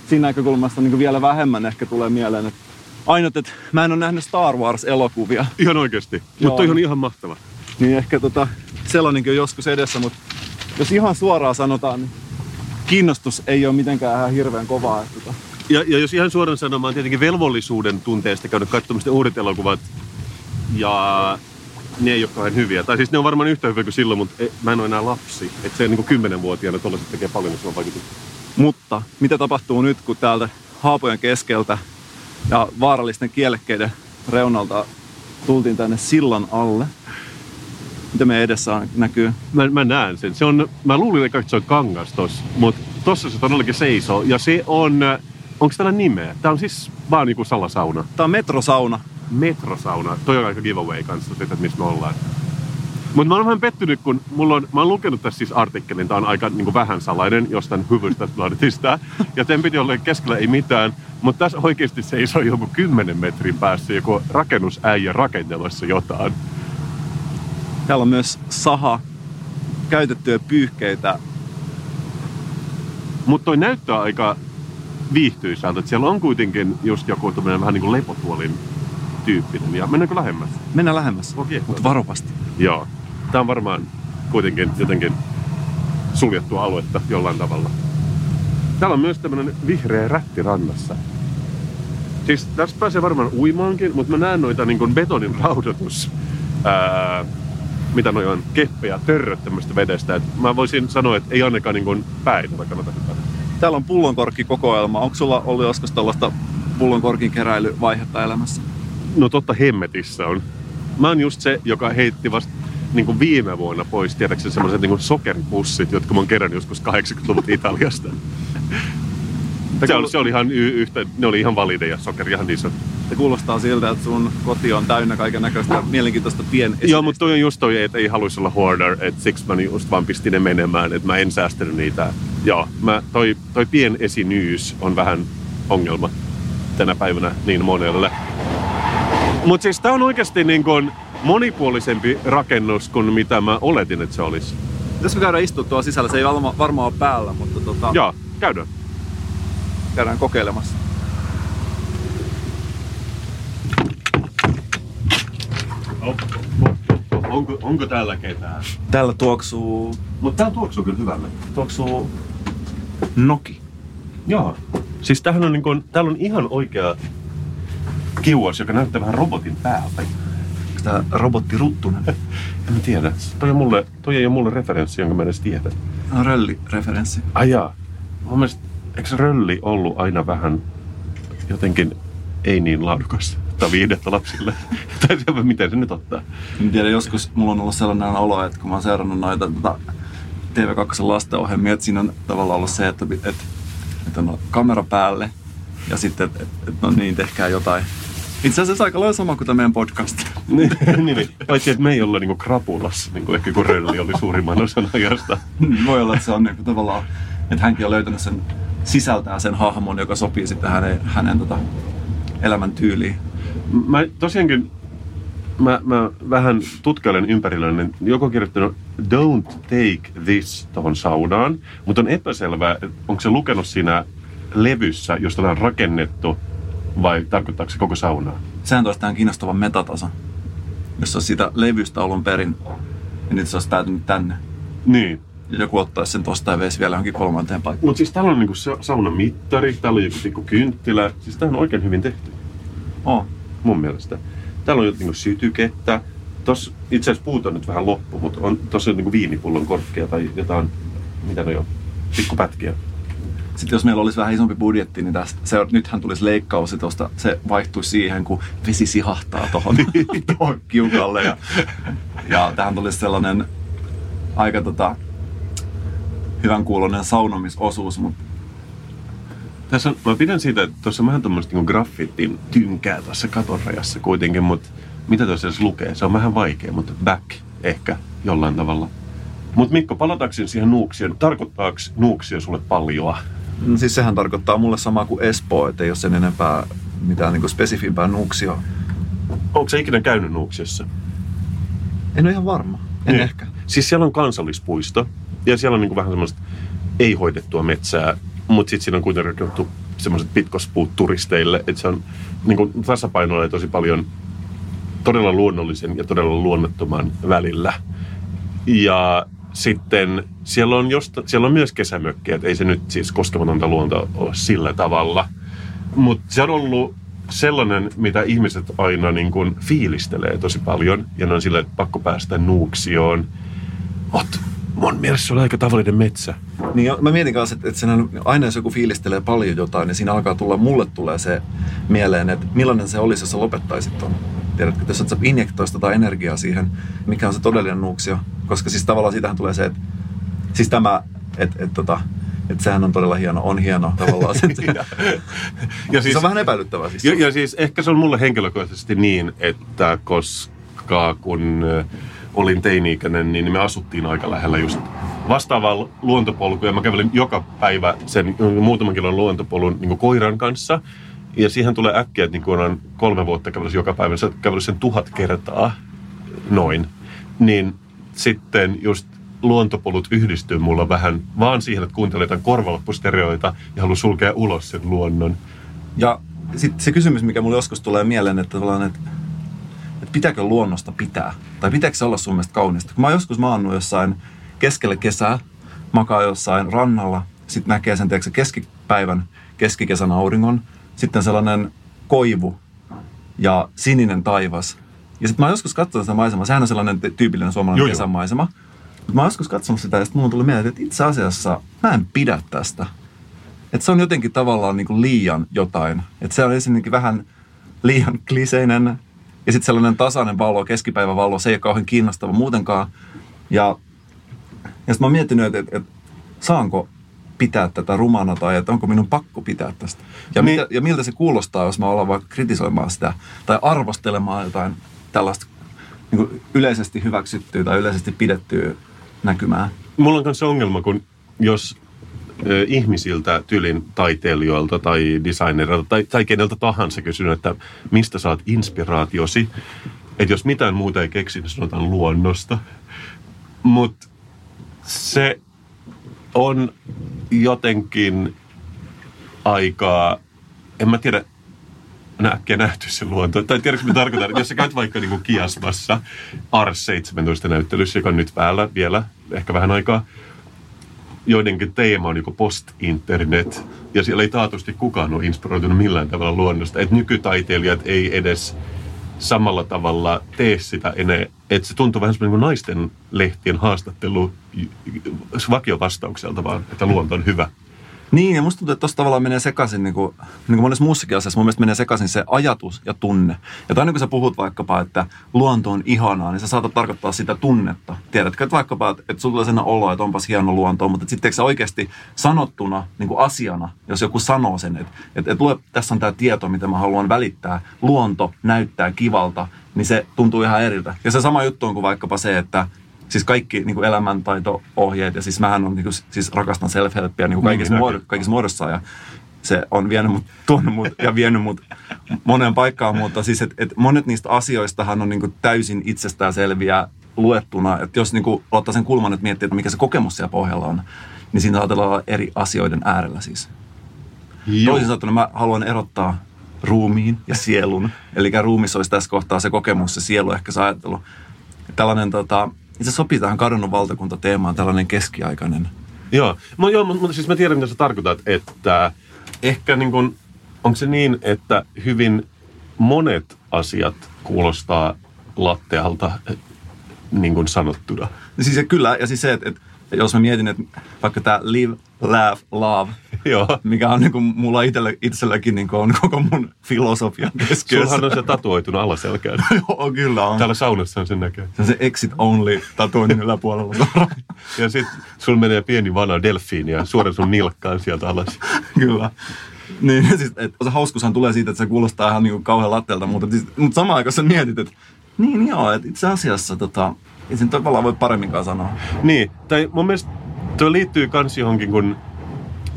siinä näkökulmasta niin vielä vähemmän ehkä tulee mieleen, että ainut, että mä en ole nähnyt Star Wars-elokuvia. Ihan oikeasti. Mutta on ihan mahtava. Niin ehkä tota, sellainenkin on joskus edessä, mutta jos ihan suoraan sanotaan, niin kiinnostus ei ole mitenkään ihan hirveän kovaa. Että tota. Ja, ja jos ihan suoraan sanomaan, tietenkin velvollisuuden tunteesta käydä katsomasta uudet elokuvat. Ja ne ei ole kauhean hyviä. Tai siis ne on varmaan yhtä hyviä kuin silloin, mutta ei, mä en ole enää lapsi. Että se niin kymmenenvuotiaana tuollaiset tekee paljon isoa vaikutusta. Mutta mitä tapahtuu nyt, kun täältä haapojen keskeltä ja vaarallisten kielekkeiden reunalta tultiin tänne sillan alle? Mitä me edessä on, näkyy? Mä, mä näen sen. Se on, mä luulin, että se on kangas tossa, mutta tossa se todellakin seisoo. Ja se on, onko tällä nimeä? Tää on siis vaan niinku salasauna. Tää on metrosauna. Metrosauna. Toi on aika giveaway kanssa, että missä me ollaan. Mutta mä oon vähän pettynyt, kun mulla on, mä oon lukenut tässä siis artikkelin, tää on aika niin kuin vähän salainen jostain hyvystä planetista. Ja tämän piti olla keskellä ei mitään, mutta tässä oikeasti seisoo joku 10 metrin päässä joku rakennusäijä rakentelemassa jotain. Täällä on myös saha, käytettyjä pyyhkeitä. Mutta toi näyttää aika viihtyisältä, että siellä on kuitenkin just joku vähän niin kuin lepotuolin tyyppinen. Ja mennäänkö lähemmäs? Mennään lähemmäs, Okei. mutta varovasti. Joo. Tämä on varmaan kuitenkin jotenkin suljettua aluetta jollain tavalla. Täällä on myös tämmönen vihreä rätti rannassa. Siis tässä pääsee varmaan uimaankin, mutta mä näen noita niin kuin betonin raudoitus, ää, mitä noi on, keppejä, törröt tämmöistä vedestä. Et mä voisin sanoa, että ei ainakaan niin kuin päin kannata hypätä. Täällä on pullonkorkkikokoelma. Onko sulla ollut joskus tällaista pullonkorkin keräilyvaihetta elämässä? No totta hemmetissä on. Mä oon just se, joka heitti vasta niin kuin viime vuonna pois, tiedätkö semmoiset niin sokeripussit, jotka mä oon kerännyt joskus 80-luvut Italiasta. Se oli, se oli ihan y- yhtä, ne oli ihan valideja, sokeri ihan niissä. Se kuulostaa siltä, että sun koti on täynnä kaiken näköistä mielenkiintoista pien Joo, mutta toi on just toi, että ei haluaisi olla hoarder, että siksi mä just vaan pistin ne menemään, että mä en säästänyt niitä. Joo, mä, toi, toi pienesinyys on vähän ongelma tänä päivänä niin monelle. Mutta siis tää on oikeasti niin kuin monipuolisempi rakennus kuin mitä mä oletin, että se olisi. Pitäisikö käydä istua tuolla sisällä? Se ei varma, varmaan ole päällä, mutta tota, Joo, käydään. käydään kokeilemassa. Onko, onko täällä ketään? Täällä tuoksuu, Mutta täällä tuoksuu kyllä hyvälle. tuoksuu Noki. Joo. Siis tämähän on, niin kuin, täällä on ihan oikea kiuas, joka näyttää vähän robotin päältä. Onko tää robotti Ruttunen? En mä tiedä. Toi, on mulle, toi ei ole mulle referenssi, jonka mä edes tiedän. on rölli-referenssi. Ai jaa. Mun mielestä, eikö rölli ollut aina vähän jotenkin ei niin laadukas tai viihdettä lapsille? tai se, miten se nyt ottaa? En tiedä, joskus mulla on ollut sellainen olo, että kun mä oon seurannut noita tota, TV2 lastenohjelmia, että siinä on tavallaan ollut se, että, että, että on kamera päälle ja sitten, että, että no niin, tehkää jotain. Itse asiassa aika lailla sama kuin tämä meidän podcast. niin, niin, niin. Paitsi, että me ei olla niinku krapulassa, niin kuin ehkä kun rölli oli suurimman osan ajasta. Voi olla, että se on niin kuin, tavallaan, että hänkin on löytänyt sen sisältää sen hahmon, joka sopii sitten hänen, hänen tota, elämän tyyliin. Mä tosiaankin, mä, mä vähän tutkailen ympärillä, niin joku on kirjoittanut don't take this tuohon saunaan, mutta on epäselvää, onko se lukenut siinä levyssä, josta tämä on rakennettu, vai tarkoittaako se koko saunaa? Sehän toisi tähän kiinnostavan metatason. Jos se olisi siitä levystä alun perin, niin nyt se olisi päätynyt tänne. Niin. Ja joku ottaisi sen tosta ja veisi vielä johonkin kolmanteen paikkaan. Mutta siis täällä on niinku sa- saunan mittari, täällä on joku pikku kynttilä. Siis tää on oikein hyvin tehty, Oh. mun mielestä. Täällä on jotain niinku sytykettä. Tossa itse asiassa puut on nyt vähän loppu, mutta on tossa on niinku viinipullon korkkia tai jotain, mitä ne on, pikkupätkiä. Sitten jos meillä olisi vähän isompi budjetti, niin tästä, se, nythän tulisi leikkaus tosta, se vaihtuisi siihen, kun vesi sihahtaa tuohon kiukalle. Ja, ja tähän tulisi sellainen aika tota, hyvän kuulonen saunomisosuus, mutta Tässä on, mä pidän siitä, että tuossa on vähän tuommoista niinku graffitin tynkää tuossa katonrajassa kuitenkin, mutta mitä tuossa edes lukee? Se on vähän vaikea, mutta back ehkä jollain tavalla. Mutta Mikko, palatakseni siihen nuuksien. Tarkoittaako nuuksia sulle paljoa? No siis sehän tarkoittaa mulle samaa kuin Espoo, että ei ole sen enempää mitään niin spesifimpää nuuksia. Onko se ikinä käynyt nuuksiassa? En ole ihan varma. En niin. ehkä. Siis siellä on kansallispuisto ja siellä on niin kuin vähän semmoista ei-hoidettua metsää, mutta sitten siinä on kuitenkin rakennettu semmoiset pitkospuut turisteille, että se on niin kuin tasapainoilla tosi paljon todella luonnollisen ja todella luonnottoman välillä. Ja sitten siellä on, josta, siellä on myös kesämökkejä, että ei se nyt siis koskematonta luonto ole sillä tavalla. Mutta se on ollut sellainen, mitä ihmiset aina niin kuin fiilistelee tosi paljon. Ja ne on silleen, että pakko päästä nuuksioon. Mut mun mielestä se oli aika tavallinen metsä. Niin mä mietin kanssa, että, että aina jos joku fiilistelee paljon jotain, niin siinä alkaa tulla, mulle tulee se mieleen, että millainen se olisi, jos sä lopettaisit ton. Tiedätkö, jos sä injektoisit tota energiaa siihen, mikä on se todellinen nuuksio. Koska siis tavallaan siitähän tulee se, että siis tämä, että, että, tota, että sehän on todella hieno, on hieno tavallaan. Se, ja, ja siis, se on vähän epäilyttävää siis. Ja, ja siis ehkä se on mulle henkilökohtaisesti niin, että koska kun olin teini-ikäinen, niin me asuttiin aika lähellä just vastaavaa luontopolkua. Ja mä kävelin joka päivä sen muutaman kilon luontopolun niin koiran kanssa. Ja siihen tulee äkkiä, että niin kun on kolme vuotta kävellyt joka päivä, sä kävellyt sen tuhat kertaa noin. Niin sitten just luontopolut yhdistyy mulla vähän vaan siihen, että kuuntelee jotain korvalappustereoita ja haluaa sulkea ulos sen luonnon. Ja sitten se kysymys, mikä mulle joskus tulee mieleen, että, että, että pitääkö luonnosta pitää? Tai pitääkö se olla sun mielestä kaunista? Kun mä oon joskus maannut jossain keskellä kesää, makaa jossain rannalla, sitten näkee sen tiedätkö, keskipäivän, keskikesän auringon, sitten sellainen koivu ja sininen taivas. Ja sitten mä oon joskus katsonut sitä maisemaa, sehän on sellainen tyypillinen suomalainen Joo, kesämaisema. Mutta mä oon joskus katsonut sitä ja sitten mulla tuli mieleen, että itse asiassa mä en pidä tästä. Että se on jotenkin tavallaan niin kuin liian jotain. Että se on ensinnäkin vähän liian kliseinen ja sitten sellainen tasainen valo, keskipäivän valo, se ei ole kauhean kiinnostava muutenkaan. Ja, ja sitten mä oon miettinyt, että, että, että saanko pitää tätä rumana tai että onko minun pakko pitää tästä. Ja, niin. mitä, ja miltä se kuulostaa, jos mä ollaan vaikka kritisoimaan sitä tai arvostelemaan jotain tällaista niin kuin yleisesti hyväksyttyä tai yleisesti pidettyä näkymää. Mulla on myös ongelma, kun jos ihmisiltä, tylin taiteilijoilta tai designerilta tai, tai keneltä tahansa kysynyt, että mistä saat inspiraatiosi, että jos mitään muuta ei keksi, niin sanotaan luonnosta. Mutta se on jotenkin aikaa, en mä tiedä, äkkiä nähty se luonto. Tai tiedätkö, mitä tarkoitan? Jos sä käyt vaikka niin kuin Kiasmassa Ars 17 näyttelyssä, joka on nyt päällä vielä, ehkä vähän aikaa, joidenkin teema on niin post-internet, ja siellä ei taatusti kukaan ole inspiroitunut millään tavalla luonnosta. Että nykytaiteilijat ei edes samalla tavalla tee sitä enää. Että se tuntuu vähän semmoinen niin naisten lehtien haastattelu vakiovastaukselta vaan, että luonto on hyvä. Niin, ja musta tuntuu, että tuossa tavallaan menee sekaisin, niin kuin, niin kuin monessa muussakin asiassa, mun mielestä menee sekaisin se ajatus ja tunne. Ja aina kun sä puhut vaikkapa, että luonto on ihanaa, niin sä saatat tarkoittaa sitä tunnetta. Tiedätkö, että vaikkapa, että, että sulla tulee sen olo, että onpas hieno luonto, mutta sitten se oikeasti sanottuna niin kuin asiana, jos joku sanoo sen, että, että, että lue, tässä on tämä tieto, mitä mä haluan välittää, luonto näyttää kivalta, niin se tuntuu ihan eriltä. Ja se sama juttu on kuin vaikkapa se, että siis kaikki niin kuin elämäntaito-ohjeet, ja siis mähän on, niin kuin, siis rakastan self-helpia niin kuin kaikissa, muod- kaikissa muodossa, ja se on vienyt mut, tuonut mut ja vienyt mut moneen paikkaan, mutta siis et, et monet niistä asioistahan on niin kuin täysin itsestäänselviä luettuna, että jos niin kuin ottaa sen kulman, että miettii, että mikä se kokemus siellä pohjalla on, niin siinä saattaa olla eri asioiden äärellä siis. Joo. Toisin sanottuna mä haluan erottaa ruumiin ja sielun. Eli ruumissa olisi tässä kohtaa se kokemus, se sielu, ehkä se ajattelu. Tällainen tota, se sopii tähän kadonnut valtakunta-teemaan, tällainen keskiaikainen. Joo, no, joo mutta siis mä tiedän, mitä sä tarkoitat, että ehkä niin kun, onko se niin, että hyvin monet asiat kuulostaa lattealta niin kuin sanottuna. Siis se, kyllä, ja siis se, että, että jos mä mietin, että vaikka tämä live, laugh, love, Joo. mikä on niin kuin mulla itsellä, itselläkin niin kuin on koko mun filosofian keskiössä. Sullahan on se tatuoituna alaselkään. Joo, kyllä on. Täällä saunassa on sen näkee. Se on se exit only tatuoinnin yläpuolella. ja sitten sulla menee pieni vana delfiini suoraan sun nilkkaan sieltä alas. kyllä. Niin, siis, että se hauskushan tulee siitä, että se kuulostaa ihan niin kuin kauhean latteelta, mutta, siis, mutta samaan aikaan sä mietit, että niin joo, että itse asiassa tota, ei sen tavallaan voi paremminkaan sanoa. Niin, tai mun mielestä tuo liittyy kans johonkin, kun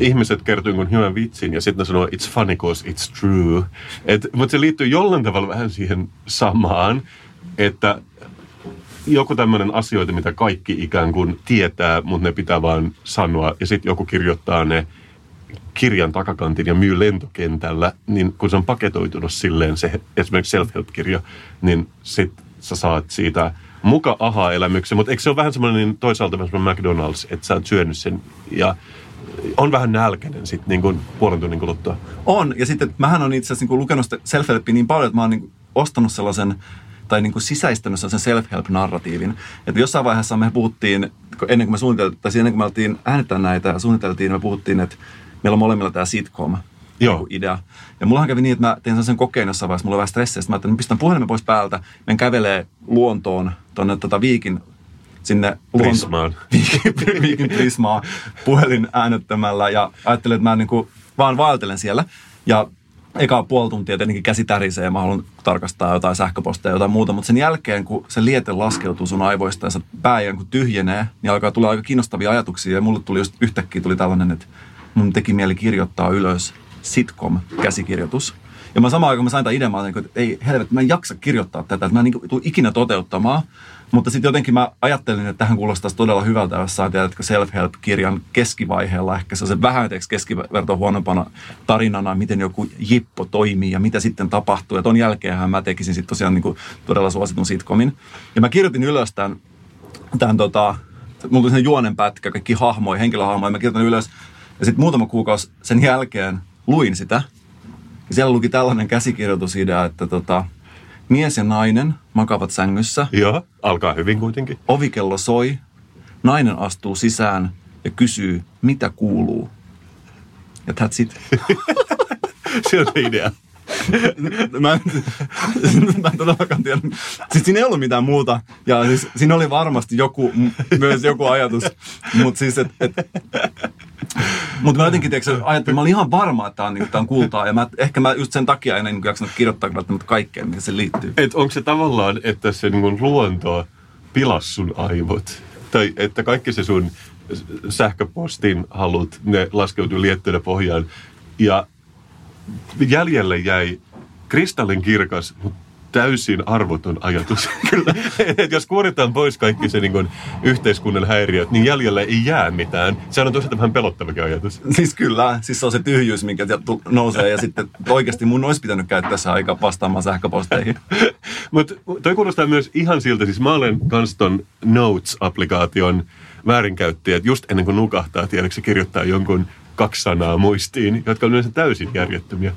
ihmiset kertoo jonkun hyvän vitsin ja sitten ne sanoo it's funny cause it's true. Mutta se liittyy jollain tavalla vähän siihen samaan, että joku tämmöinen asioita, mitä kaikki ikään kuin tietää, mutta ne pitää vaan sanoa. Ja sitten joku kirjoittaa ne kirjan takakantin ja myy lentokentällä, niin kun se on paketoitunut silleen, se esimerkiksi self-help-kirja, niin sit sä saat siitä muka aha-elämyksen. Mutta eikö se ole vähän semmoinen niin toisaalta vähän semmoinen McDonald's, että sä oot syönyt sen ja on vähän nälkäinen sitten niin kuin puolen tunnin kuluttua. On, ja sitten mähän on itse asiassa niin lukenut self niin paljon, että mä oon niin ostanut sellaisen tai niin kuin sisäistänyt sen self-help-narratiivin. Että jossain vaiheessa me puhuttiin, ennen kuin me suunniteltiin, tai ennen kuin me oltiin äänettää näitä ja suunniteltiin, me puhuttiin, että meillä on molemmilla tämä sitcom Joo. Idea. Ja mullahan kävi niin, että mä tein sen kokeen jossain vaiheessa, mulla oli vähän stressiä, mä ajattelin, että pistän puhelimen pois päältä, men kävelee luontoon tuonne tota Viikin sinne Prismaan. Viikin, viikin Prismaa puhelin äänettämällä ja ajattelin, että mä niin kuin vaan vaeltelen siellä. Ja eka puoli tuntia tietenkin käsi tärisee ja mä haluan tarkastaa jotain sähköpostia ja jotain muuta, mutta sen jälkeen, kun se liete laskeutuu sun aivoista ja se pää kun tyhjenee, niin alkaa tulla aika kiinnostavia ajatuksia ja mulle tuli just yhtäkkiä tuli tällainen, että mun teki mieli kirjoittaa ylös sitcom-käsikirjoitus. Ja mä samaan aikaan mä sain tämän idean, mä että ei helvet, mä en jaksa kirjoittaa tätä, että mä en niin tule ikinä toteuttamaan. Mutta sitten jotenkin mä ajattelin, että tähän kuulostaisi todella hyvältä, jos saa tiedätkö self-help-kirjan keskivaiheella ehkä se vähän keskiverto huonompana tarinana, miten joku jippo toimii ja mitä sitten tapahtuu. Ja ton jälkeenhän mä tekisin sitten tosiaan niin kuin todella suositun sitcomin. Ja mä kirjoitin ylös tämän, tämän tota, mulla tuli juonen pätkä, kaikki hahmoja, henkilöhahmoja, mä kirjoitin ylös. Ja sitten muutama kuukausi sen jälkeen luin sitä. Ja siellä luki tällainen käsikirjoitusidea, että tota, Mies ja nainen makavat sängyssä. Joo, alkaa hyvin kuitenkin. Ovikello soi. Nainen astuu sisään ja kysyy, mitä kuuluu. Ja that's it. se on se idea. mä, en, mä en todellakaan tiedä. Siis siinä ei ollut mitään muuta. Ja siis siinä oli varmasti joku, myös joku ajatus. Mutta siis, että et, mutta mä jotenkin tiedätkö, ajattelin, mä olin ihan varma, että tämä on, niin, on kultaa. Ja mä, ehkä mä just sen takia en niin jaksanut kirjoittaa välttämättä kaikkeen, mihin se liittyy. Et onko se tavallaan, että se niin luonto pilas sun aivot? Tai että kaikki se sun sähköpostin halut, ne laskeutuu liettyä pohjaan. Ja jäljelle jäi kristallin kirkas, mutta täysin arvoton ajatus. Kyllä, että jos kuoritaan pois kaikki se niin kuin, yhteiskunnan häiriöt, niin jäljellä ei jää mitään. Se on tosiaan vähän pelottavakin ajatus. Siis kyllä, siis se on se tyhjyys, minkä nousee ja sitten oikeasti mun olisi pitänyt käyttää se aika vastaamaan sähköposteihin. Mutta toi kuulostaa myös ihan siltä, siis mä olen kans ton Notes-applikaation väärinkäyttäjä, että just ennen kuin nukahtaa, tiedätkö, kirjoittaa jonkun kaksi sanaa muistiin, jotka on yleensä täysin järjettömiä.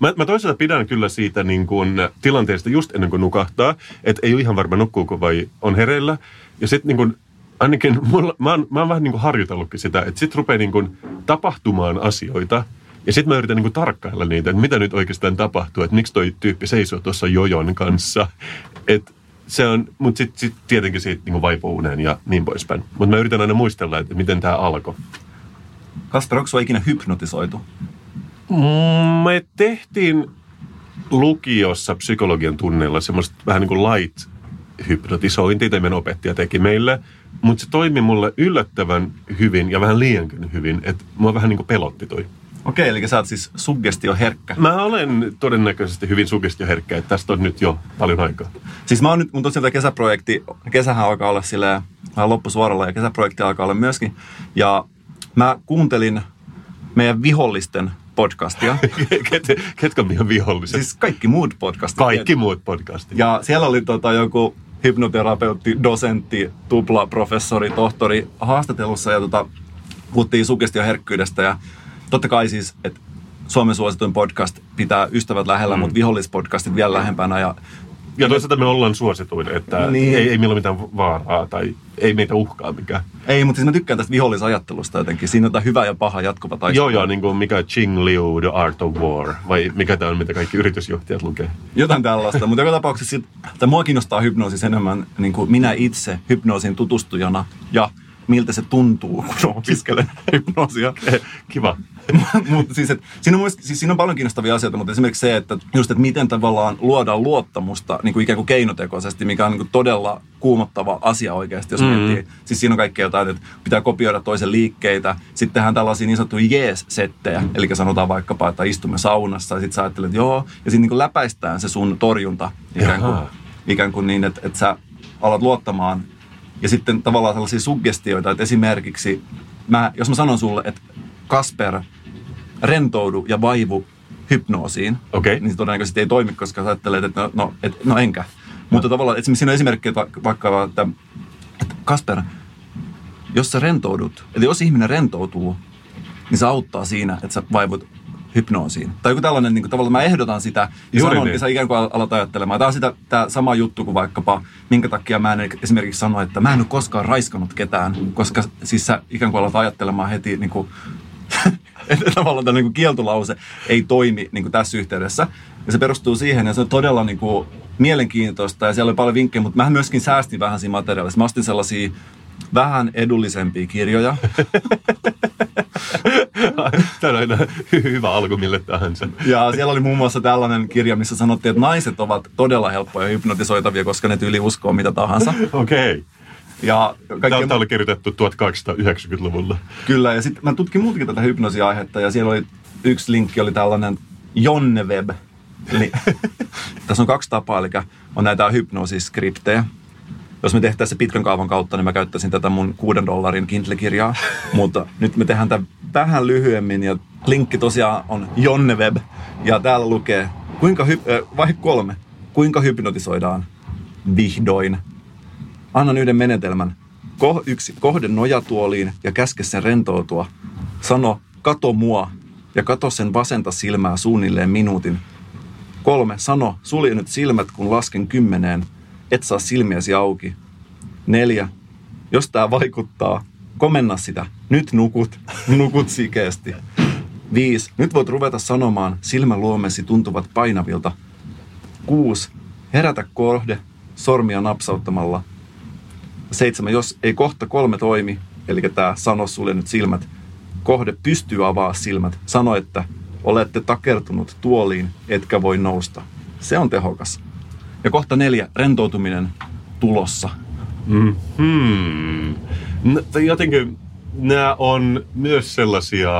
Mä, mä toisaalta pidän kyllä siitä niin kuin tilanteesta just ennen kuin nukahtaa, että ei ole ihan varma nukkuuko vai on hereillä. Ja sitten niin kuin, ainakin mulla, mä, oon, mä oon vähän niin kuin harjoitellutkin sitä, että sitten rupeaa niin kuin tapahtumaan asioita, ja sitten mä yritän niin kuin tarkkailla niitä, että mitä nyt oikeastaan tapahtuu, että miksi toi tyyppi seisoo tuossa jojon kanssa. Et se on, mutta sitten sit tietenkin siitä niin vaipuu uneen ja niin poispäin. Mutta mä yritän aina muistella, että miten tämä alkoi. Kasper, onko ikinä hypnotisoitu? Me tehtiin lukiossa psykologian tunneilla semmoista vähän niin kuin light hypnotisointia, tai meidän opettaja teki meille. Mutta se toimi mulle yllättävän hyvin ja vähän liiankin hyvin, että mua vähän niin kuin pelotti toi. Okei, eli sä oot siis suggestioherkkä. Mä olen todennäköisesti hyvin suggestioherkkä, että tästä on nyt jo paljon aikaa. Siis mä oon nyt, mun tosiaan tämä kesäprojekti, kesähän alkaa olla silleen vähän loppusuoralla ja kesäprojekti alkaa olla myöskin. Ja mä kuuntelin meidän vihollisten podcastia. Ket, ketkä on viholliset? Siis kaikki muut podcastit. Kaikki muut podcastit. Ja siellä oli tota joku hypnoterapeutti, dosentti, tupla, professori, tohtori haastatellussa ja tota, puhuttiin sugestioherkkyydestä ja totta kai siis, että Suomen suosituin podcast pitää ystävät lähellä, mm. mutta vihollispodcastit vielä lähempänä ja ja toisaalta me ollaan suosituin, että niin. ei, ei meillä ole mitään vaaraa tai ei meitä uhkaa mikään. Ei, mutta siis mä tykkään tästä vihollisajattelusta jotenkin. Siinä on hyvä ja paha jatkuva taistelu. Joo, joo, niin kuin mikä Ching Liu, The Art of War, vai mikä tämä on, mitä kaikki yritysjohtajat lukee. Jotain tällaista, mutta joka tapauksessa, että mua kiinnostaa hypnoosis enemmän niin kuin minä itse hypnoosin tutustujana ja miltä se tuntuu, kun opiskelen hypnoosia. Kiva. mutta siis, et, siinä, on, myös- siis siinä on paljon kiinnostavia asioita, mutta esimerkiksi se, että just, että miten tavallaan luodaan luottamusta niin kuin ikään kuin keinotekoisesti, mikä on niin kuin todella kuumottava asia oikeasti, jos mm. miettii. Siis siinä on kaikkea jotain, että pitää kopioida toisen liikkeitä. Sitten tehdään tällaisia niin sanottuja jees-settejä, eli sanotaan vaikkapa, että istumme saunassa ja sitten sä ajattelet, että joo, ja sitten niin läpäistään se sun torjunta ikään kuin, Jaha. ikään kuin niin, että, että sä alat luottamaan ja sitten tavallaan sellaisia suggestioita, että esimerkiksi mä, jos mä sanon sulle, että Kasper, rentoudu ja vaivu hypnoosiin, Okei. niin se todennäköisesti ei toimi, koska sä ajattelet, että no, no, et, no enkä. Mutta tavallaan, esimerkiksi siinä on esimerkki, että vaikka- vaikka, että, että Kasper, jos sä rentoudut, eli jos ihminen rentoutuu, niin se auttaa siinä, että sä vaivut hypnoosiin. Tai joku tällainen, niin kuin, tavallaan mä ehdotan sitä, ja, Juuri sanon, niin. sä ikään kuin al- alat ajattelemaan. Tämä on sitä tämä sama juttu kuin vaikkapa, minkä takia mä en esimerkiksi sano, että mä en ole koskaan raiskannut ketään, koska siis sä ikään kuin alat ajattelemaan heti niin kuin, että tavallaan tämä niin kieltolause ei toimi niin kuin tässä yhteydessä. Ja se perustuu siihen, ja se on todella niin kuin, mielenkiintoista, ja siellä oli paljon vinkkejä, mutta mä myöskin säästin vähän siinä materiaalissa. Mä ostin sellaisia vähän edullisempia kirjoja. Tämä on hyvä alku mille tahansa. Ja siellä oli muun muassa tällainen kirja, missä sanottiin, että naiset ovat todella helppoja hypnotisoitavia, koska ne tyyli uskoo mitä tahansa. Okei. Okay. Ja kaikkea Tämä oli kirjoitettu 1890-luvulla. Kyllä, ja sitten mä tutkin muutenkin tätä hypnoosiaihetta, ja siellä oli yksi linkki, oli tällainen Jonneweb. Eli tässä on kaksi tapaa, eli on näitä hypnoosiskriptejä. Jos me tehtäisiin se pitkän kaavan kautta, niin mä käyttäisin tätä mun kuuden dollarin Kindle-kirjaa. Mutta nyt me tehdään tämä vähän lyhyemmin, ja linkki tosiaan on Jonneweb. Ja täällä lukee, kuinka hy- äh, vaihe kolme, kuinka hypnotisoidaan vihdoin Annan yhden menetelmän. Ko- yksi, kohde nojatuoliin ja käske sen rentoutua. Sano, kato mua ja kato sen vasenta silmää suunnilleen minuutin. Kolme, sano, sulje nyt silmät kun lasken kymmeneen. Et saa silmiäsi auki. Neljä, jos tää vaikuttaa, komenna sitä. Nyt nukut, nukut sikeästi. Viisi, nyt voit ruveta sanomaan, silmäluomesi tuntuvat painavilta. Kuusi, herätä kohde, sormia napsauttamalla. Seitsemän, jos ei kohta kolme toimi, eli tämä sano sulle nyt silmät, kohde pystyy avaa silmät. Sano, että olette takertunut tuoliin, etkä voi nousta. Se on tehokas. Ja kohta neljä, rentoutuminen tulossa. Hmm. N- tai jotenkin nämä on myös sellaisia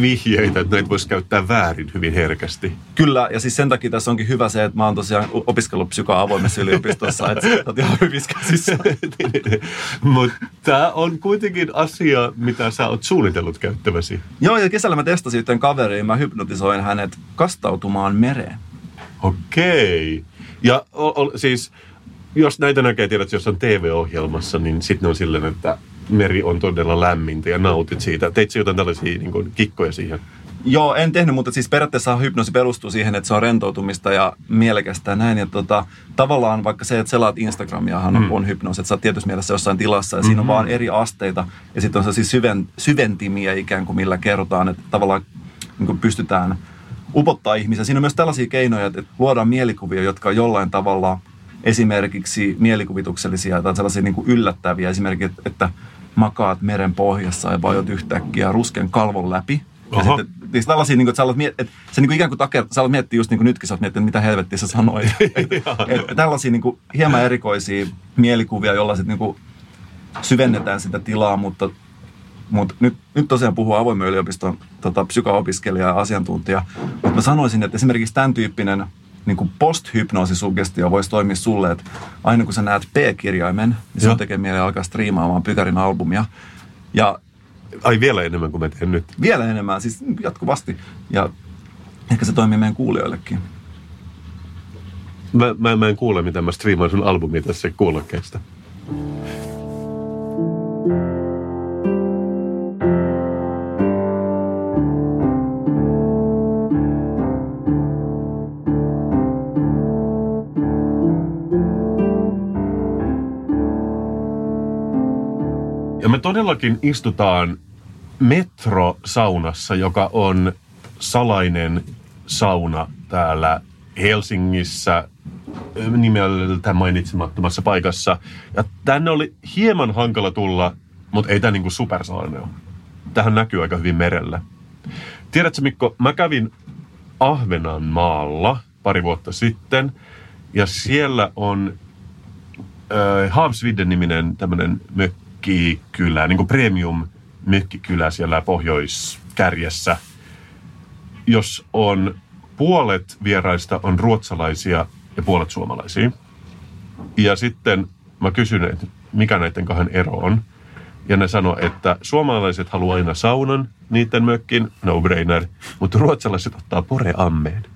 vihjeitä, että näitä voisi käyttää väärin hyvin herkästi. Kyllä, ja siis sen takia tässä onkin hyvä se, että mä oon tosiaan opiskellut psykoa avoimessa yliopistossa, että sä oot ihan hyvissä käsissä. Mutta tämä on kuitenkin asia, mitä sä oot suunnitellut käyttäväsi. Joo, ja kesällä mä testasin yhteen kaveriin, mä hypnotisoin hänet kastautumaan mereen. Okei. Ja o, o, siis, jos näitä näkee, tiedät, jos on TV-ohjelmassa, niin sitten on silleen, että meri on todella lämmintä ja nautit siitä. Teit sä jotain tällaisia niin kuin, kikkoja siihen? Joo, en tehnyt, mutta siis periaatteessa hypnoosi perustuu siihen, että se on rentoutumista ja mielekästä ja näin. Ja tota, tavallaan vaikka se, että selaat Instagramiahan mm. on hypnoosi, että sä oot tietyssä mielessä jossain tilassa ja mm-hmm. siinä on vaan eri asteita. Ja sitten on sellaisia syven, syventimiä ikään kuin, millä kerrotaan, että tavallaan niin kuin pystytään upottaa ihmisiä. Siinä on myös tällaisia keinoja, että luodaan mielikuvia, jotka on jollain tavalla esimerkiksi mielikuvituksellisia tai sellaisia niin kuin yllättäviä. Esimerkiksi, että makaat meren pohjassa ja vajot yhtäkkiä rusken kalvon läpi. Ja Oho. sitten siis tällaisia, niin kuin, että sä alat miet- että niin kuin ikään kuin taker, sä alat miettiä just niin kuin nytkin sä oot miettinyt, mitä helvettiä sä sanoit. et, et, tällaisia niin kuin hieman erikoisia mielikuvia, joilla sitten niin kuin syvennetään sitä tilaa, mutta, mutta nyt, nyt tosiaan puhuu avoimen yliopiston tota, psyko-opiskelija ja asiantuntija. Mutta mä sanoisin, että esimerkiksi tämän tyyppinen niin kuin post-hypnoosisugestio voisi toimia sulle, että aina kun sä näet P-kirjaimen, niin sun Joo. tekee mieli alkaa striimaamaan Pykärin albumia. Ja Ai vielä enemmän kuin mä teen nyt. vielä enemmän, siis jatkuvasti. Ja ehkä se toimii meidän kuulijoillekin. Mä, mä, mä en kuule, mitä mä striimaan sun albumia tässä kuulokkeesta. Ja me todellakin istutaan metrosaunassa, joka on salainen sauna täällä Helsingissä nimeltä mainitsemattomassa paikassa. Ja tänne oli hieman hankala tulla, mutta ei tämä niinku supersalainen ole. Tähän näkyy aika hyvin merellä. Tiedätkö Mikko, mä kävin Ahvenanmaalla pari vuotta sitten. Ja siellä on äh, Havsvidden-niminen tämmöinen mökkikylä, niin kuin premium mökkikylä siellä pohjoiskärjessä, jos on puolet vieraista on ruotsalaisia ja puolet suomalaisia. Ja sitten mä kysyn, että mikä näiden kahden ero on. Ja ne sanoi, että suomalaiset haluaa aina saunan, niiden mökkin, no-brainer, mutta ruotsalaiset ottaa poreammeen.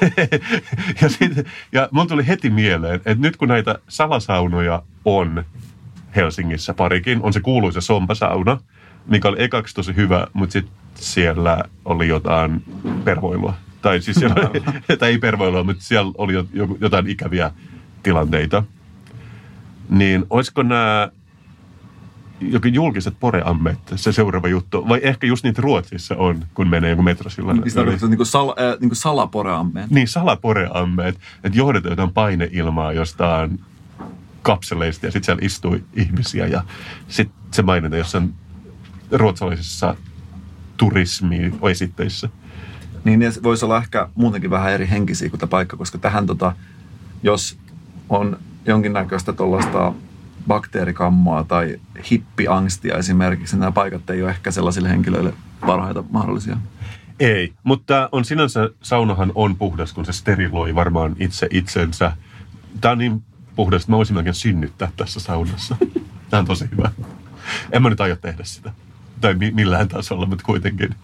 ja, sit, ja mun tuli heti mieleen, että nyt kun näitä salasaunoja on Helsingissä parikin, on se kuuluisa sompasauna, mikä oli ekaksi tosi hyvä, mutta sitten siellä oli jotain pervoilua. Tai siis siellä, tai ei pervoilua, mutta siellä oli jotain ikäviä tilanteita. Niin olisiko nämä jokin julkiset poreammet se seuraava juttu. Vai ehkä just niitä Ruotsissa on, kun menee joku metrosillan. Niin tarkoittaa niin kuin, sal, äh, niin kuin salaporeammeet. Niin, salaporeammeet. Että johdetaan jotain paineilmaa jostain kapseleista ja sitten siellä istuu ihmisiä ja sitten se mainitaan jossain ruotsalaisissa turismi-esitteissä. Niin, ne voisi olla ehkä muutenkin vähän eri henkisiä kuin tämä paikka, koska tähän tota, jos on jonkinnäköistä tuollaista bakteerikammoa tai hippiangstia esimerkiksi, nämä paikat ei ole ehkä sellaisille henkilöille parhaita mahdollisia. Ei, mutta on sinänsä, saunahan on puhdas, kun se steriloi varmaan itse itsensä. Tämä on niin puhdas, että mä voisin melkein synnyttää tässä saunassa. Tämä on tosi hyvä. En mä nyt aio tehdä sitä. Tai millään tasolla, mutta kuitenkin.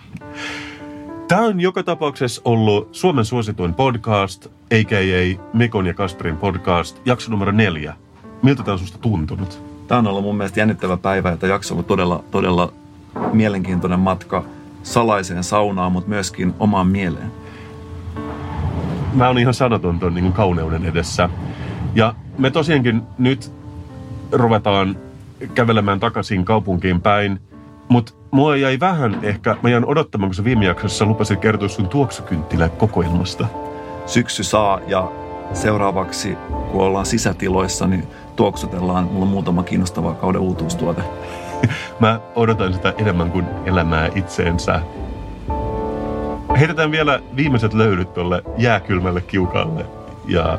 Tämä on joka tapauksessa ollut Suomen suosituin podcast, a.k.a. Mikon ja Kasperin podcast, jakso numero neljä. Miltä tämä on susta tuntunut? Tämä on ollut mun mielestä jännittävä päivä tämä jakso on ollut todella, todella mielenkiintoinen matka salaiseen saunaan, mutta myöskin omaan mieleen. Mä oon ihan sanaton tuon niin kauneuden edessä. Ja me tosiaankin nyt ruvetaan kävelemään takaisin kaupunkiin päin, mutta mua jäi vähän ehkä, mä jään odottamaan, kun sä viime jaksossa lupasit kertoa sun tuoksukynttilä kokoelmasta. Syksy saa ja seuraavaksi, kun ollaan sisätiloissa, niin tuoksutellaan. Mulla on muutama kiinnostava kauden uutuustuote. Mä odotan sitä enemmän kuin elämää itseensä. Heitetään vielä viimeiset löydyt tuolle jääkylmälle kiukalle ja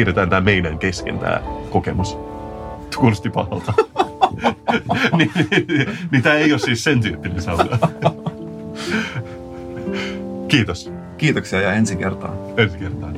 pidetään tämä meidän kesken tämä kokemus. Kuulosti pahalta. niin, niin, niin, niin tämä ei ole siis sen tyyppinen sauna. Kiitos. Kiitoksia ja ensi kertaan. Ensi kertaan.